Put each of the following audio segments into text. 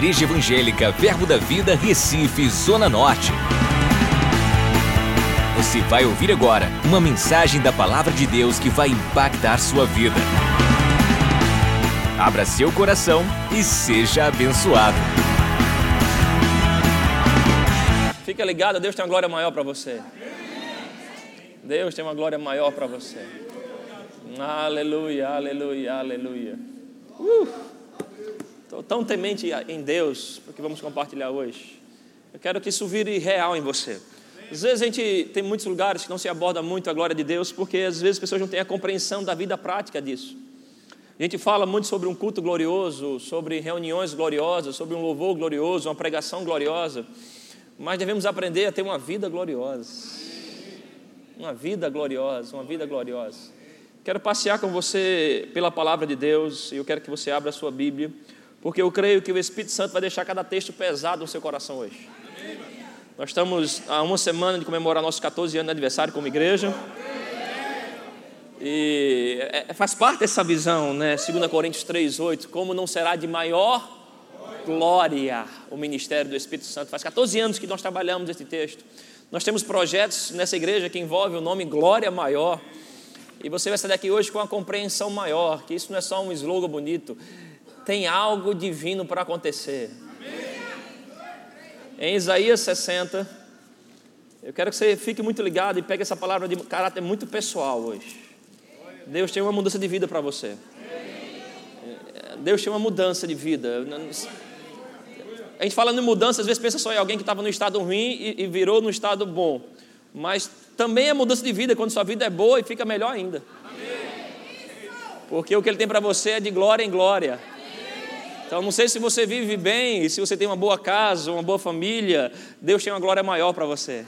Igreja Evangélica Verbo da Vida, Recife, Zona Norte. Você vai ouvir agora uma mensagem da Palavra de Deus que vai impactar sua vida. Abra seu coração e seja abençoado. Fica ligado, Deus tem uma glória maior para você. Deus tem uma glória maior para você. Aleluia, aleluia, aleluia. Estou tão temente em Deus, porque vamos compartilhar hoje. Eu quero que isso vire real em você. Às vezes a gente tem muitos lugares que não se aborda muito a glória de Deus, porque às vezes as pessoas não têm a compreensão da vida prática disso. A gente fala muito sobre um culto glorioso, sobre reuniões gloriosas, sobre um louvor glorioso, uma pregação gloriosa, mas devemos aprender a ter uma vida gloriosa. Uma vida gloriosa, uma vida gloriosa. Quero passear com você pela palavra de Deus e eu quero que você abra a sua Bíblia, porque eu creio que o Espírito Santo vai deixar cada texto pesado no seu coração hoje. Nós estamos há uma semana de comemorar nosso 14 anos de aniversário como igreja. E é, é faz parte dessa visão, né? 2 Coríntios 3,8, como não será de maior glória o ministério do Espírito Santo. Faz 14 anos que nós trabalhamos esse texto. Nós temos projetos nessa igreja que envolvem o nome Glória Maior. E você vai sair daqui hoje com uma compreensão maior, que isso não é só um slogan bonito, tem algo divino para acontecer. Em Isaías 60, eu quero que você fique muito ligado e pegue essa palavra de caráter muito pessoal hoje. Deus tem uma mudança de vida para você. Deus tem uma mudança de vida. A gente falando em mudança, às vezes pensa só em alguém que estava no estado ruim e, e virou no estado bom. Mas também é mudança de vida quando sua vida é boa e fica melhor ainda. Porque o que Ele tem para você é de glória em glória. Então, não sei se você vive bem, se você tem uma boa casa, uma boa família, Deus tem uma glória maior para você.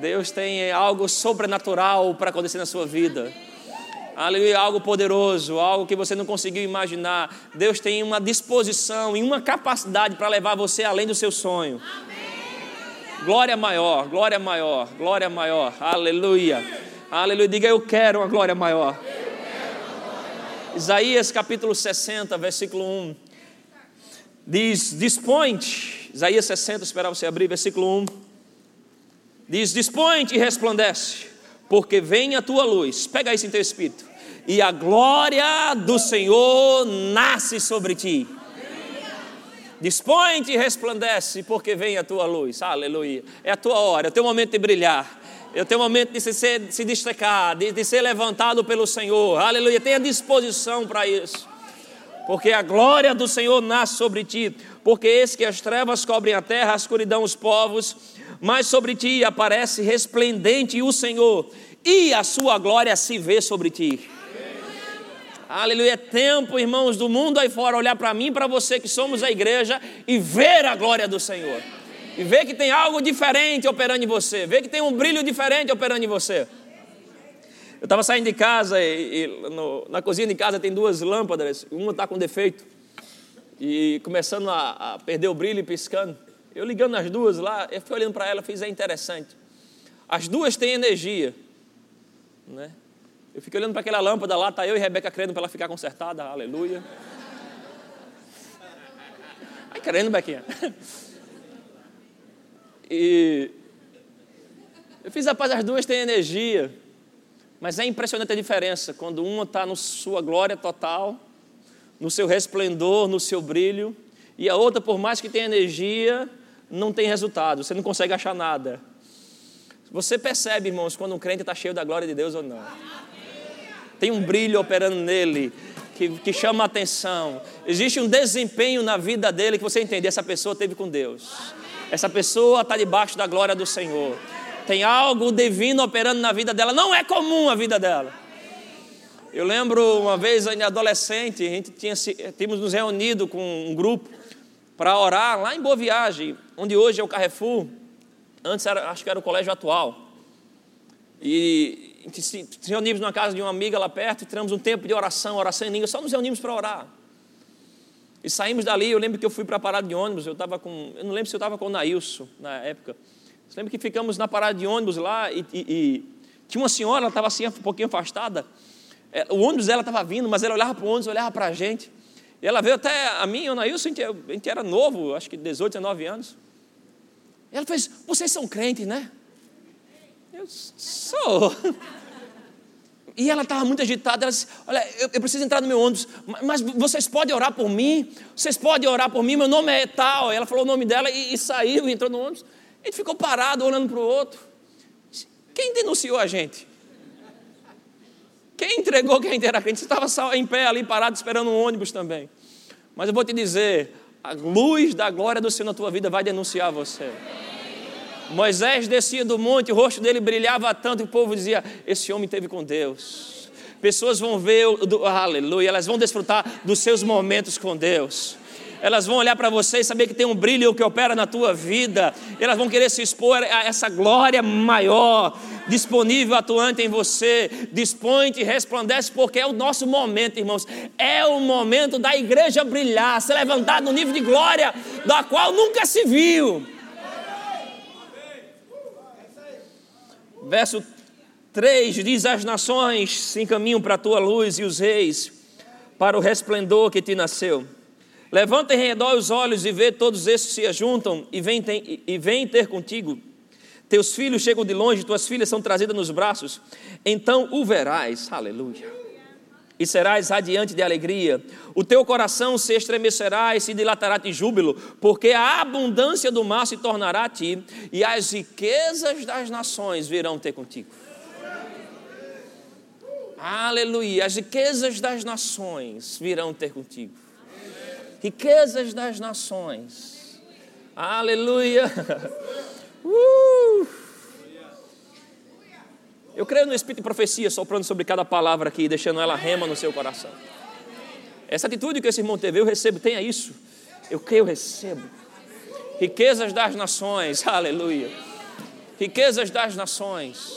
Deus tem algo sobrenatural para acontecer na sua vida. Aleluia, algo poderoso, algo que você não conseguiu imaginar. Deus tem uma disposição e uma capacidade para levar você além do seu sonho. Glória maior, glória maior, glória maior. Aleluia. Aleluia. Diga eu quero uma glória maior. Isaías capítulo 60, versículo 1. Diz: Dispõe-te. Isaías 60, esperar você abrir, versículo 1. Diz: Dispõe-te e resplandece, porque vem a tua luz. Pega isso em teu espírito. E a glória do Senhor nasce sobre ti. Dispõe-te e resplandece, porque vem a tua luz. Aleluia. É a tua hora, é o teu momento de brilhar. Eu tenho um momento de se, se destacar, de, de ser levantado pelo Senhor. Aleluia. Tenha disposição para isso. Porque a glória do Senhor nasce sobre ti. Porque esse que as trevas cobrem a terra, a escuridão os povos. Mas sobre ti aparece resplendente o Senhor. E a sua glória se vê sobre ti. Aleluia. É tempo, irmãos do mundo aí fora, olhar para mim para você que somos a igreja e ver a glória do Senhor e vê que tem algo diferente operando em você, vê que tem um brilho diferente operando em você. Eu estava saindo de casa e, e no, na cozinha de casa tem duas lâmpadas, uma está com defeito e começando a, a, perder o brilho e piscando. Eu ligando as duas lá, eu fui olhando para ela, fiz é interessante. As duas têm energia, né? Eu fiquei olhando para aquela lâmpada lá, tá eu e Rebeca crendo para ela ficar consertada, aleluia. Vai crendo, Bequinha. E eu fiz a paz, as duas têm energia, mas é impressionante a diferença quando uma está na sua glória total, no seu resplendor, no seu brilho, e a outra, por mais que tenha energia, não tem resultado, você não consegue achar nada. Você percebe, irmãos, quando um crente está cheio da glória de Deus ou não? Tem um brilho operando nele que, que chama a atenção. Existe um desempenho na vida dele que você entende, essa pessoa teve com Deus. Essa pessoa está debaixo da glória do Senhor. Tem algo divino operando na vida dela. Não é comum a vida dela. Eu lembro uma vez, ainda adolescente, a gente tinha, tínhamos nos reunido com um grupo para orar lá em Boa Viagem, onde hoje é o Carrefour. Antes era, acho que era o colégio atual. E se reunimos na casa de uma amiga lá perto, e tivemos um tempo de oração, oração em língua, só nos reunimos para orar. E saímos dali, eu lembro que eu fui para a parada de ônibus, eu estava com, eu não lembro se eu estava com o Nailson na época. Eu lembro que ficamos na parada de ônibus lá e, e, e tinha uma senhora, ela estava assim um pouquinho afastada. É, o ônibus dela estava vindo, mas ela olhava para o ônibus, olhava para a gente. E ela veio até a mim, o Nailson, a gente era novo, acho que 18, 19 anos. E ela fez, vocês são crentes, né? Eu sou. E ela estava muito agitada. Ela disse: Olha, eu, eu, preciso entrar no meu ônibus, mas vocês podem orar por mim? Vocês podem orar por mim? Meu nome é tal. Ela falou o nome dela e, e saiu, entrou no ônibus. A gente ficou parado, olhando para o outro. Quem denunciou a gente? Quem entregou que a gente era crente? Você estava em pé ali, parado, esperando um ônibus também. Mas eu vou te dizer: a luz da glória do Senhor na tua vida vai denunciar você. Moisés descia do monte, o rosto dele brilhava tanto e o povo dizia: Esse homem teve com Deus. Pessoas vão ver, do, aleluia, elas vão desfrutar dos seus momentos com Deus elas vão olhar para você e saber que tem um brilho que opera na tua vida, elas vão querer se expor a essa glória maior, disponível, atuante em você. Dispõe-te resplandece, porque é o nosso momento, irmãos. É o momento da igreja brilhar, se levantar no nível de glória da qual nunca se viu. Verso 3 diz: As nações se encaminham para a tua luz e os reis para o resplendor que te nasceu. Levanta em redor os olhos e vê todos esses se ajuntam e vêm e vem ter contigo. Teus filhos chegam de longe, tuas filhas são trazidas nos braços. Então o verás, aleluia. E serás radiante de alegria. O teu coração se estremecerá e se dilatará de júbilo, porque a abundância do mar se tornará a ti, e as riquezas das nações virão ter contigo. Aleluia. As riquezas das nações virão ter contigo riquezas das nações. Aleluia. Uh. Eu creio no Espírito de profecia, soprando sobre cada palavra aqui, deixando ela rema no seu coração. Essa atitude que esse irmão teve, eu recebo, tenha isso. Eu creio, eu recebo. Riquezas das nações, aleluia. Riquezas das nações.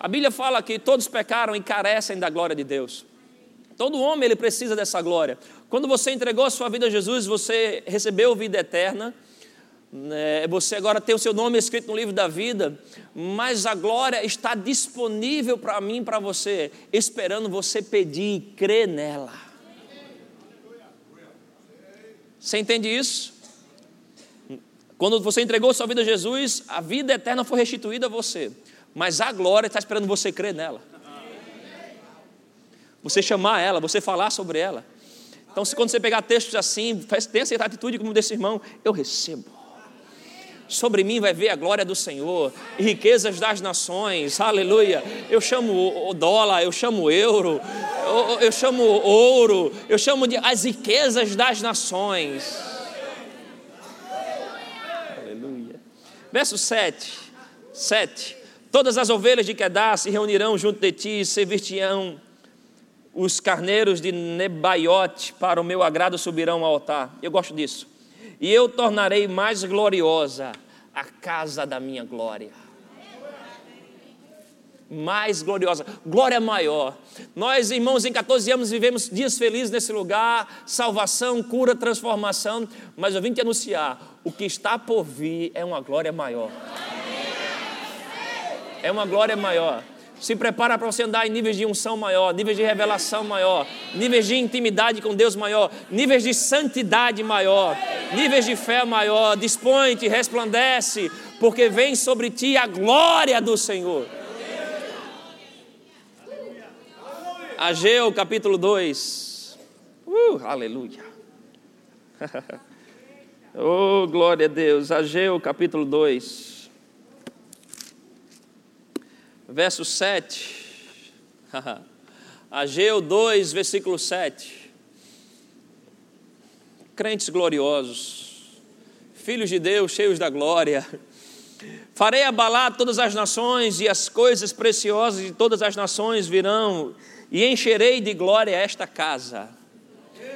A Bíblia fala que todos pecaram e carecem da glória de Deus. Todo homem ele precisa dessa glória. Quando você entregou a sua vida a Jesus, você recebeu vida eterna. Né? Você agora tem o seu nome escrito no livro da vida, mas a glória está disponível para mim, para você, esperando você pedir e crer nela. Você entende isso? Quando você entregou sua vida a Jesus, a vida eterna foi restituída a você, mas a glória está esperando você crer nela você chamar ela, você falar sobre ela. Então, se quando você pegar textos assim, tenha essa atitude como desse irmão, eu recebo. Sobre mim vai ver a glória do Senhor, riquezas das nações, aleluia. Eu chamo o dólar, eu chamo euro, eu, eu chamo ouro, eu chamo de as riquezas das nações. Aleluia. Verso 7. 7. Todas as ovelhas de Kedar se reunirão junto de ti e servir-te-ão os carneiros de Nebaiote para o meu agrado subirão ao altar. Eu gosto disso. E eu tornarei mais gloriosa a casa da minha glória. Mais gloriosa, glória maior. Nós, irmãos, em 14 anos vivemos dias felizes nesse lugar, salvação, cura, transformação, mas eu vim te anunciar: o que está por vir é uma glória maior. É uma glória maior se prepara para você andar em níveis de unção maior, níveis de revelação maior, níveis de intimidade com Deus maior, níveis de santidade maior, níveis de fé maior. Dispõe-te, resplandece, porque vem sobre ti a glória do Senhor. Ageu capítulo 2. Uh, aleluia. oh, glória a Deus. Ageu capítulo 2 verso 7. Ageu 2, versículo 7. Crentes gloriosos, filhos de Deus, cheios da glória. Farei abalar todas as nações, e as coisas preciosas de todas as nações virão, e encherei de glória esta casa.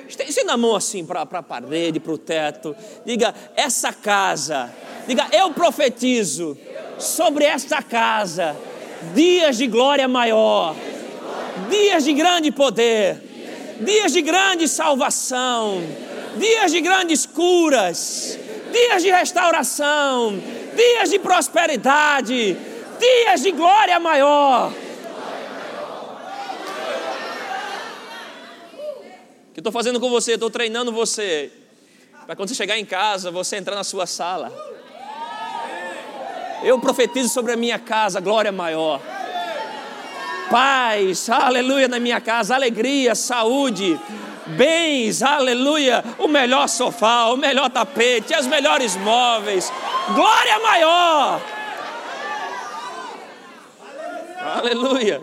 Estenda a mão assim para a parede, para o teto. Diga, essa casa. Diga, eu profetizo sobre esta casa dias de glória maior, dias de grande poder, dias de grande salvação, dias de grandes curas, dias de restauração, dias de prosperidade, dias de glória maior. que estou fazendo com você, estou treinando você, para quando você chegar em casa, você entrar na sua sala. Eu profetizo sobre a minha casa, glória maior. Paz, aleluia na minha casa, alegria, saúde, bens, aleluia, o melhor sofá, o melhor tapete, as melhores móveis, glória maior. Aleluia.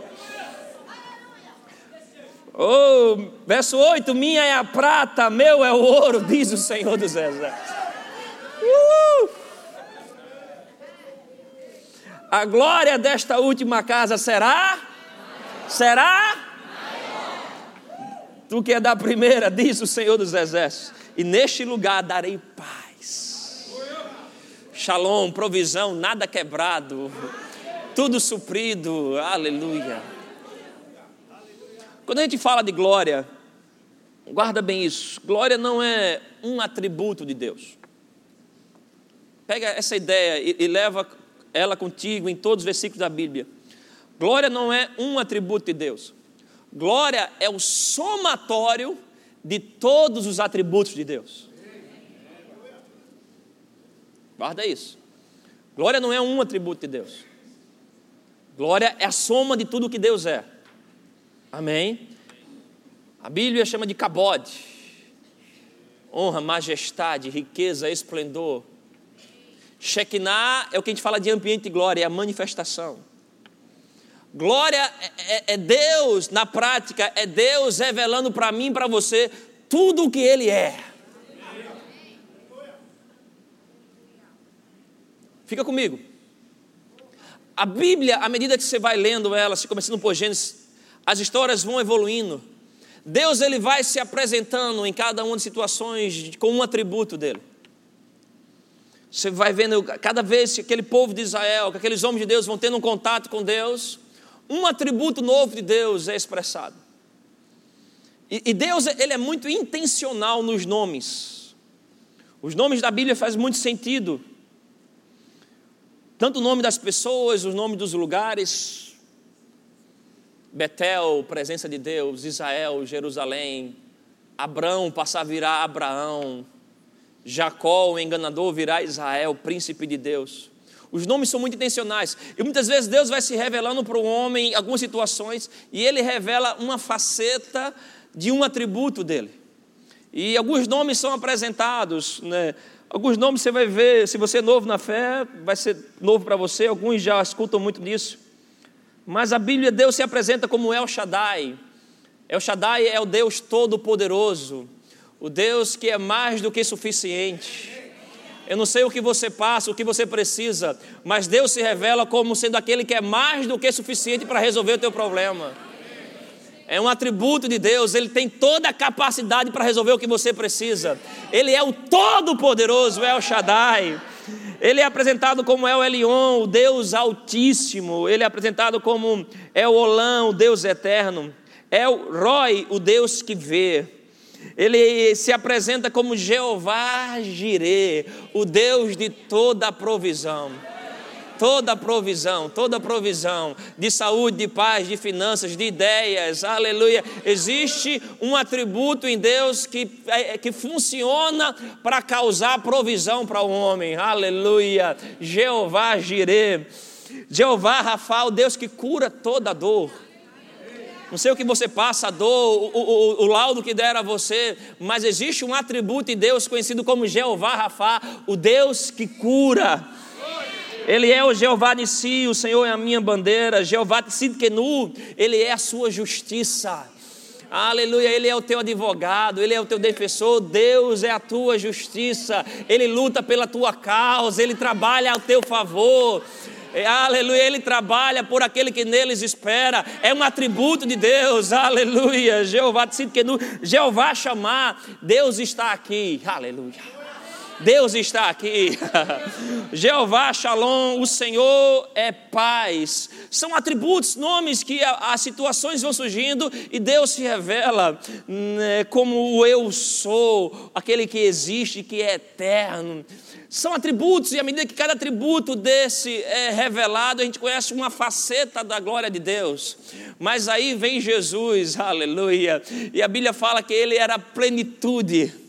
Oh, verso 8: Minha é a prata, meu é o ouro, diz o Senhor dos Exércitos. Uh! A glória desta última casa será? Será? Tu que é da primeira, diz o Senhor dos Exércitos, e neste lugar darei paz. Shalom, provisão, nada quebrado, tudo suprido, aleluia. Quando a gente fala de glória, guarda bem isso: glória não é um atributo de Deus. Pega essa ideia e, e leva ela contigo em todos os versículos da Bíblia. Glória não é um atributo de Deus. Glória é o somatório de todos os atributos de Deus. Guarda isso. Glória não é um atributo de Deus. Glória é a soma de tudo que Deus é. Amém? A Bíblia chama de cabode. Honra, majestade, riqueza, esplendor. Shekinah é o que a gente fala de ambiente de glória, é a manifestação. Glória é, é, é Deus, na prática, é Deus revelando para mim e para você tudo o que Ele é. Fica comigo. A Bíblia, à medida que você vai lendo ela, se começando por Gênesis, as histórias vão evoluindo. Deus ele vai se apresentando em cada uma das situações com um atributo dele. Você vai vendo cada vez que aquele povo de Israel, que aqueles homens de Deus vão tendo um contato com Deus, um atributo novo de Deus é expressado. E, e Deus ele é muito intencional nos nomes. Os nomes da Bíblia fazem muito sentido. Tanto o nome das pessoas, os nomes dos lugares. Betel, presença de Deus, Israel, Jerusalém, Abrão passar a virar Abraão, Jacó, o enganador, virá Israel, príncipe de Deus. Os nomes são muito intencionais. E muitas vezes Deus vai se revelando para o homem em algumas situações e ele revela uma faceta de um atributo dele. E alguns nomes são apresentados, né? Alguns nomes você vai ver, se você é novo na fé, vai ser novo para você, alguns já escutam muito disso. Mas a Bíblia, Deus se apresenta como El Shaddai. El Shaddai é o Deus Todo-Poderoso, o Deus que é mais do que suficiente. Eu não sei o que você passa, o que você precisa, mas Deus se revela como sendo aquele que é mais do que suficiente para resolver o teu problema. É um atributo de Deus, ele tem toda a capacidade para resolver o que você precisa. Ele é o todo-poderoso, El Shaddai. Ele é apresentado como El Elion, o Deus Altíssimo. Ele é apresentado como El Olam, o Deus Eterno. El Roy, o Deus que vê. Ele se apresenta como Jeová Jireh, o Deus de toda a provisão. Toda provisão, toda provisão de saúde, de paz, de finanças, de ideias, aleluia. Existe um atributo em Deus que, é, que funciona para causar provisão para o homem, aleluia. Jeová Jireh, Jeová Rafa, o Deus que cura toda dor. Não sei o que você passa, a dor, o, o, o, laudo que der a você, mas existe um atributo em Deus conhecido como Jeová Rafa, o Deus que cura. Ele é o Jeová de si, o Senhor é a minha bandeira. Jeová de Sidkenu, Ele é a sua justiça. Aleluia, Ele é o teu advogado, Ele é o teu defensor, Deus é a tua justiça, Ele luta pela tua causa, Ele trabalha ao teu favor. Aleluia, Ele trabalha por aquele que neles espera, é um atributo de Deus, aleluia. Jeová Tzidkenu, Jeová chamar, Deus está aqui, aleluia. Deus está aqui. Jeová Shalom, o Senhor é paz. São atributos, nomes que as situações vão surgindo e Deus se revela né, como o eu sou, aquele que existe, que é eterno. São atributos, e à medida que cada atributo desse é revelado, a gente conhece uma faceta da glória de Deus. Mas aí vem Jesus, aleluia, e a Bíblia fala que ele era plenitude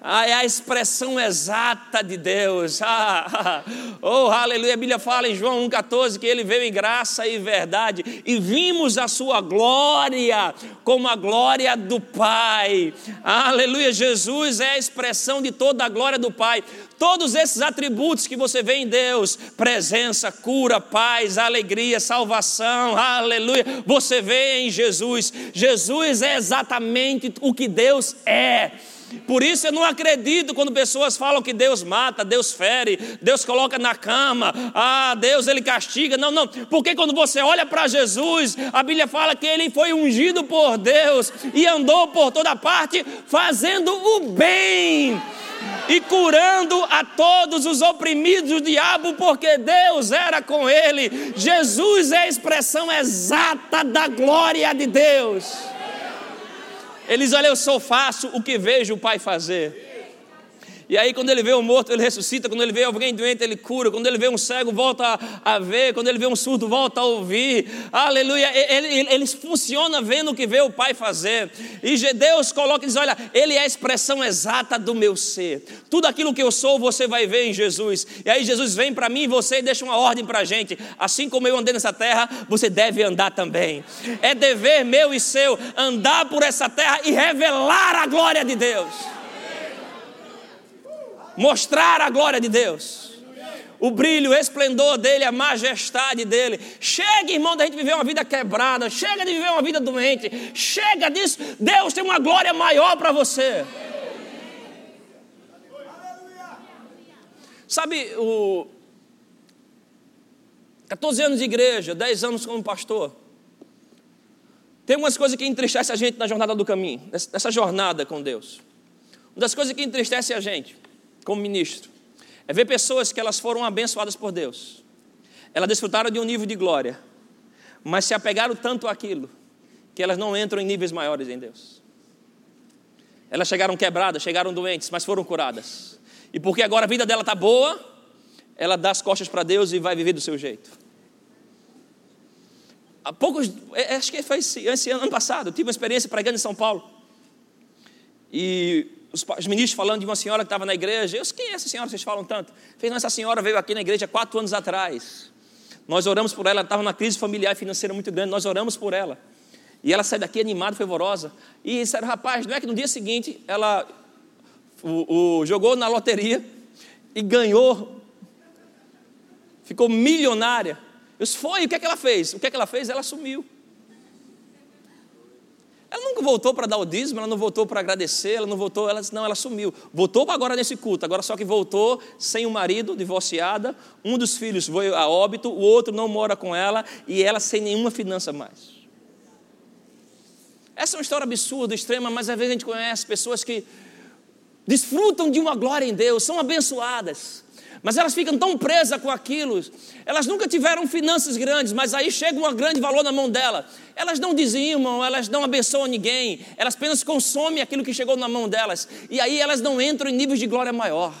ah, é a expressão exata de Deus. Ah, oh, aleluia. A Bíblia fala em João 1,14 que ele veio em graça e verdade, e vimos a sua glória como a glória do Pai. Aleluia. Jesus é a expressão de toda a glória do Pai. Todos esses atributos que você vê em Deus, presença, cura, paz, alegria, salvação, aleluia, você vê em Jesus. Jesus é exatamente o que Deus é. Por isso eu não acredito quando pessoas falam que Deus mata, Deus fere, Deus coloca na cama, ah, Deus ele castiga. Não, não. Porque quando você olha para Jesus, a Bíblia fala que ele foi ungido por Deus e andou por toda parte fazendo o bem e curando a todos os oprimidos do diabo, porque Deus era com ele. Jesus é a expressão exata da glória de Deus. Ele diz: Olha, eu só faço o que vejo o Pai fazer. E aí, quando ele vê um morto, ele ressuscita. Quando ele vê alguém doente, ele cura. Quando ele vê um cego, volta a, ver. Quando ele vê um surdo, volta a ouvir. Aleluia. Ele, ele, ele funciona vendo o que vê o Pai fazer. E Deus coloca e diz: Olha, Ele é a expressão exata do meu ser. Tudo aquilo que eu sou, você vai ver em Jesus. E aí, Jesus vem para mim e você e deixa uma ordem para a gente. Assim como eu andei nessa terra, você deve andar também. É dever meu e seu andar por essa terra e revelar a glória de Deus mostrar a glória de Deus. O brilho, o esplendor dele, a majestade dele. Chega, irmão, da gente viver uma vida quebrada. Chega de viver uma vida doente. Chega disso. Deus tem uma glória maior para você. Sabe, o 14 anos de igreja, 10 anos como pastor. Tem umas coisas que entristecem a gente na jornada do caminho, nessa jornada com Deus. Uma das coisas que entristece a gente como ministro, é ver pessoas que elas foram abençoadas por Deus. Elas desfrutaram de um nível de glória, mas se apegaram tanto àquilo que elas não entram em níveis maiores em Deus. Elas chegaram quebradas, chegaram doentes, mas foram curadas. E porque agora a vida dela está boa, ela dá as costas para Deus e vai viver do seu jeito. Há poucos, é, é, acho que foi esse, esse ano passado, eu tive uma experiência pregando em São Paulo. E os, os ministros falando de uma senhora que estava na igreja. Eu quem é essa senhora que vocês falam tanto? Fez, essa senhora veio aqui na igreja quatro anos atrás. Nós oramos por ela, ela estava numa crise familiar e financeira muito grande, nós oramos por ela. E ela sai daqui animada, fervorosa. E disseram, rapaz, não é que no dia seguinte ela o, o, jogou na loteria e ganhou, ficou milionária. Eu disse, foi, o que é que ela fez? O que é que ela fez? Ela sumiu. Ela nunca voltou para dar o dízimo, ela não voltou para agradecer, ela não voltou, ela não, ela sumiu. Voltou agora nesse culto, agora só que voltou sem o marido, divorciada, um dos filhos foi a óbito, o outro não mora com ela e ela sem nenhuma finança mais. Essa é uma história absurda, extrema, mas às vezes a gente conhece pessoas que desfrutam de uma glória em Deus, são abençoadas, mas elas ficam tão presas com aquilo. Elas nunca tiveram finanças grandes, mas aí chega um grande valor na mão dela. Elas não dizimam, elas não abençoam ninguém, elas apenas consomem aquilo que chegou na mão delas. E aí elas não entram em níveis de glória maior.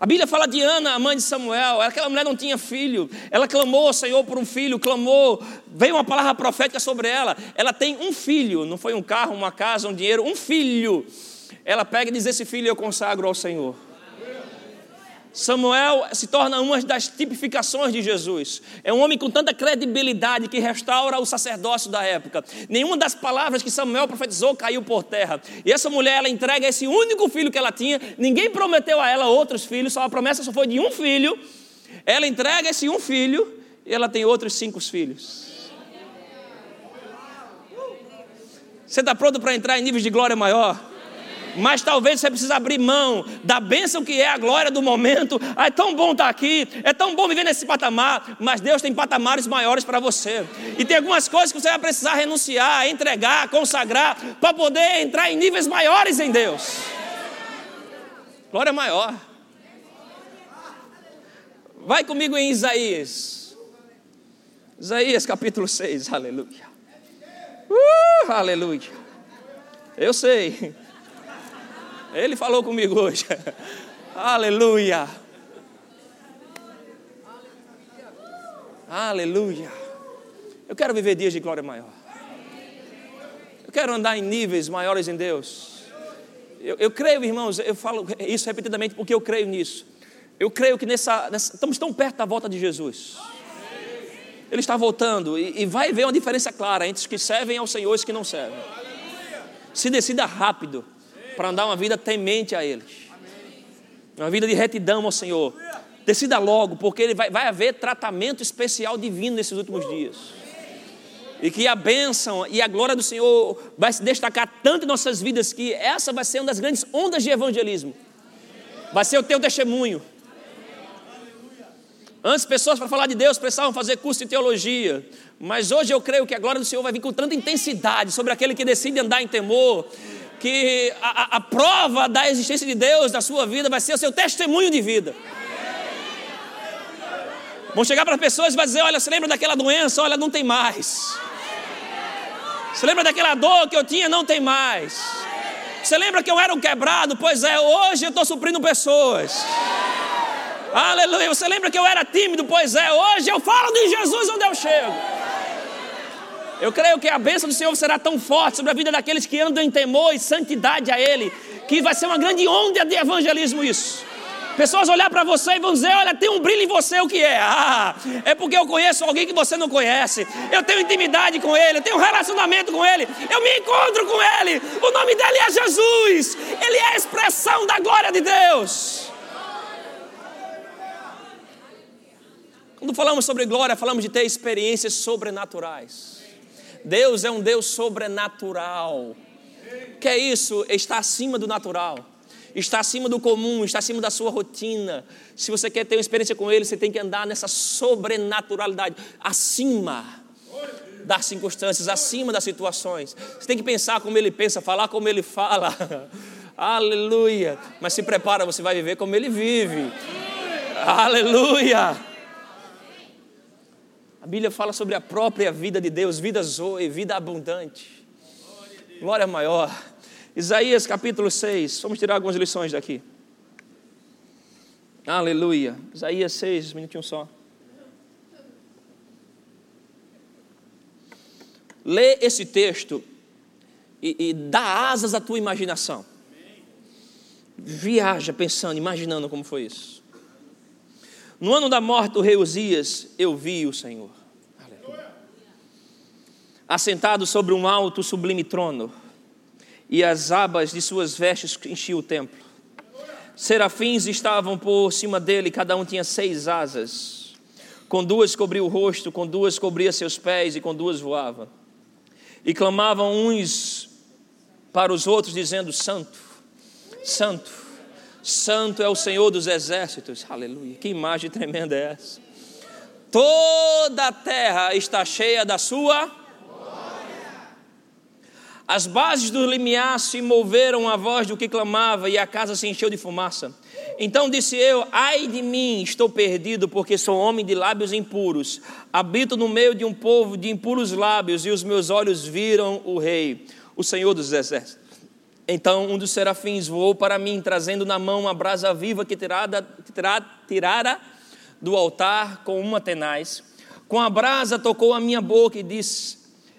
A Bíblia fala de Ana, a mãe de Samuel. Aquela mulher não tinha filho. Ela clamou ao Senhor por um filho, clamou. Veio uma palavra profética sobre ela. Ela tem um filho, não foi um carro, uma casa, um dinheiro, um filho. Ela pega e diz: Esse filho eu consagro ao Senhor. Samuel se torna uma das tipificações de Jesus. É um homem com tanta credibilidade que restaura o sacerdócio da época. Nenhuma das palavras que Samuel profetizou caiu por terra. E essa mulher, ela entrega esse único filho que ela tinha. Ninguém prometeu a ela outros filhos, só a promessa só foi de um filho. Ela entrega esse um filho e ela tem outros cinco filhos. Você está pronto para entrar em níveis de glória maior? Mas talvez você precise abrir mão da bênção que é a glória do momento. Ah, é tão bom estar aqui, é tão bom viver nesse patamar, mas Deus tem patamares maiores para você. E tem algumas coisas que você vai precisar renunciar, entregar, consagrar, para poder entrar em níveis maiores em Deus. Glória maior. Vai comigo em Isaías. Isaías capítulo 6, aleluia. Uh, aleluia. Eu sei. Ele falou comigo hoje. aleluia. Aleluia. Eu quero viver dias de glória maior. Eu quero andar em níveis maiores em Deus. Eu, eu creio, irmãos, eu falo isso repetidamente porque eu creio nisso. Eu creio que nessa, nessa, estamos tão perto da volta de Jesus. Ele está voltando e, e vai ver uma diferença clara entre os que servem ao Senhor e os que não servem. Se decida rápido para andar uma vida temente a Ele, uma vida de retidão ao Senhor. Decida logo, porque ele vai, vai haver tratamento especial divino nesses últimos dias. E que a bênção e a glória do Senhor vai se destacar tanto em nossas vidas que essa vai ser uma das grandes ondas de evangelismo. Vai ser o teu testemunho. Antes, pessoas para falar de Deus precisavam fazer curso de teologia, mas hoje eu creio que a glória do Senhor vai vir com tanta intensidade sobre aquele que decide andar em temor, que a, a, a prova da existência de Deus na sua vida vai ser o seu testemunho de vida. Vão chegar para as pessoas e vai dizer: Olha, você lembra daquela doença? Olha, não tem mais. Você lembra daquela dor que eu tinha? Não tem mais. Você lembra que eu era um quebrado? Pois é, hoje eu estou suprindo pessoas. Aleluia. Você lembra que eu era tímido? Pois é, hoje eu falo de Jesus onde eu chego. Eu creio que a bênção do Senhor será tão forte sobre a vida daqueles que andam em temor e santidade a Ele, que vai ser uma grande onda de evangelismo isso. Pessoas olhar para você e vão dizer: Olha, tem um brilho em você, o que é? Ah, é porque eu conheço alguém que você não conhece. Eu tenho intimidade com ele, eu tenho um relacionamento com ele, eu me encontro com ele. O nome dele é Jesus, ele é a expressão da glória de Deus. Quando falamos sobre glória, falamos de ter experiências sobrenaturais. Deus é um Deus sobrenatural. Que é isso? Está acima do natural está acima do comum, está acima da sua rotina. Se você quer ter uma experiência com Ele, você tem que andar nessa sobrenaturalidade, acima das circunstâncias, acima das situações. Você tem que pensar como Ele pensa, falar como Ele fala. Aleluia. Mas se prepara, você vai viver como Ele vive. Aleluia. A Bíblia fala sobre a própria vida de Deus, vida zoe, vida abundante. Glória maior. Isaías capítulo 6, vamos tirar algumas lições daqui. Aleluia. Isaías 6, um minutinho só. Lê esse texto e, e dá asas à tua imaginação. Viaja pensando, imaginando como foi isso. No ano da morte do rei Uzias, eu vi o Senhor. Aleluia. Assentado sobre um alto sublime trono e as abas de suas vestes enchiam o templo. Serafins estavam por cima dele, cada um tinha seis asas. Com duas cobria o rosto, com duas cobria seus pés e com duas voava. E clamavam uns para os outros, dizendo: Santo, Santo, Santo é o Senhor dos exércitos. Aleluia. Que imagem tremenda é essa? Toda a terra está cheia da sua as bases do limiar se moveram à voz do que clamava e a casa se encheu de fumaça. Então disse eu: Ai de mim, estou perdido, porque sou homem de lábios impuros. Habito no meio de um povo de impuros lábios, e os meus olhos viram o Rei, o Senhor dos Exércitos. Então um dos serafins voou para mim, trazendo na mão uma brasa viva que tirada, tirara do altar com uma tenaz. Com a brasa tocou a minha boca e disse: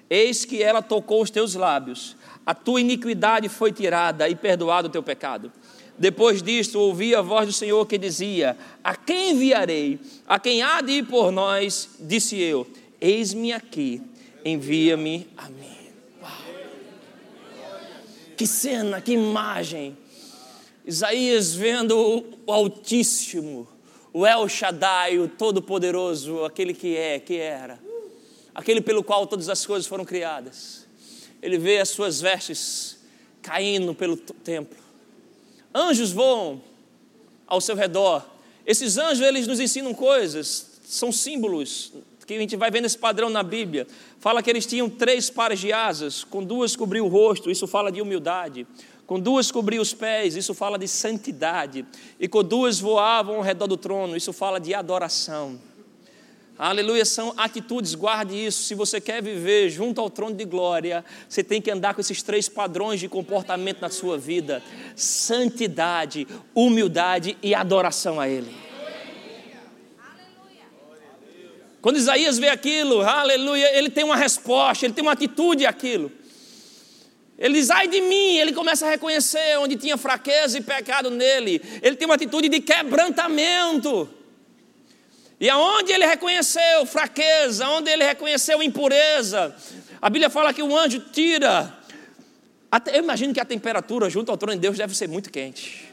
Eis que ela tocou os teus lábios, a tua iniquidade foi tirada e perdoado o teu pecado. Depois disto, ouvi a voz do Senhor que dizia: A quem enviarei? A quem há de ir por nós? Disse eu: Eis-me aqui, envia-me a mim. Que cena, que imagem. Isaías vendo o Altíssimo, o El Shaddai, o Todo-Poderoso, aquele que é, que era aquele pelo qual todas as coisas foram criadas. Ele vê as suas vestes caindo pelo templo. Anjos voam ao seu redor. Esses anjos, eles nos ensinam coisas, são símbolos que a gente vai vendo esse padrão na Bíblia. Fala que eles tinham três pares de asas, com duas cobriu o rosto, isso fala de humildade. Com duas cobriu os pés, isso fala de santidade. E com duas voavam ao redor do trono, isso fala de adoração. Aleluia, são atitudes, guarde isso. Se você quer viver junto ao trono de glória, você tem que andar com esses três padrões de comportamento na sua vida: santidade, humildade e adoração a Ele. Quando Isaías vê aquilo, aleluia, ele tem uma resposta, ele tem uma atitude àquilo. Ele diz, ai de mim, ele começa a reconhecer onde tinha fraqueza e pecado nele. Ele tem uma atitude de quebrantamento. E aonde ele reconheceu fraqueza, onde ele reconheceu impureza, a Bíblia fala que o anjo tira. Eu imagino que a temperatura junto ao trono de Deus deve ser muito quente.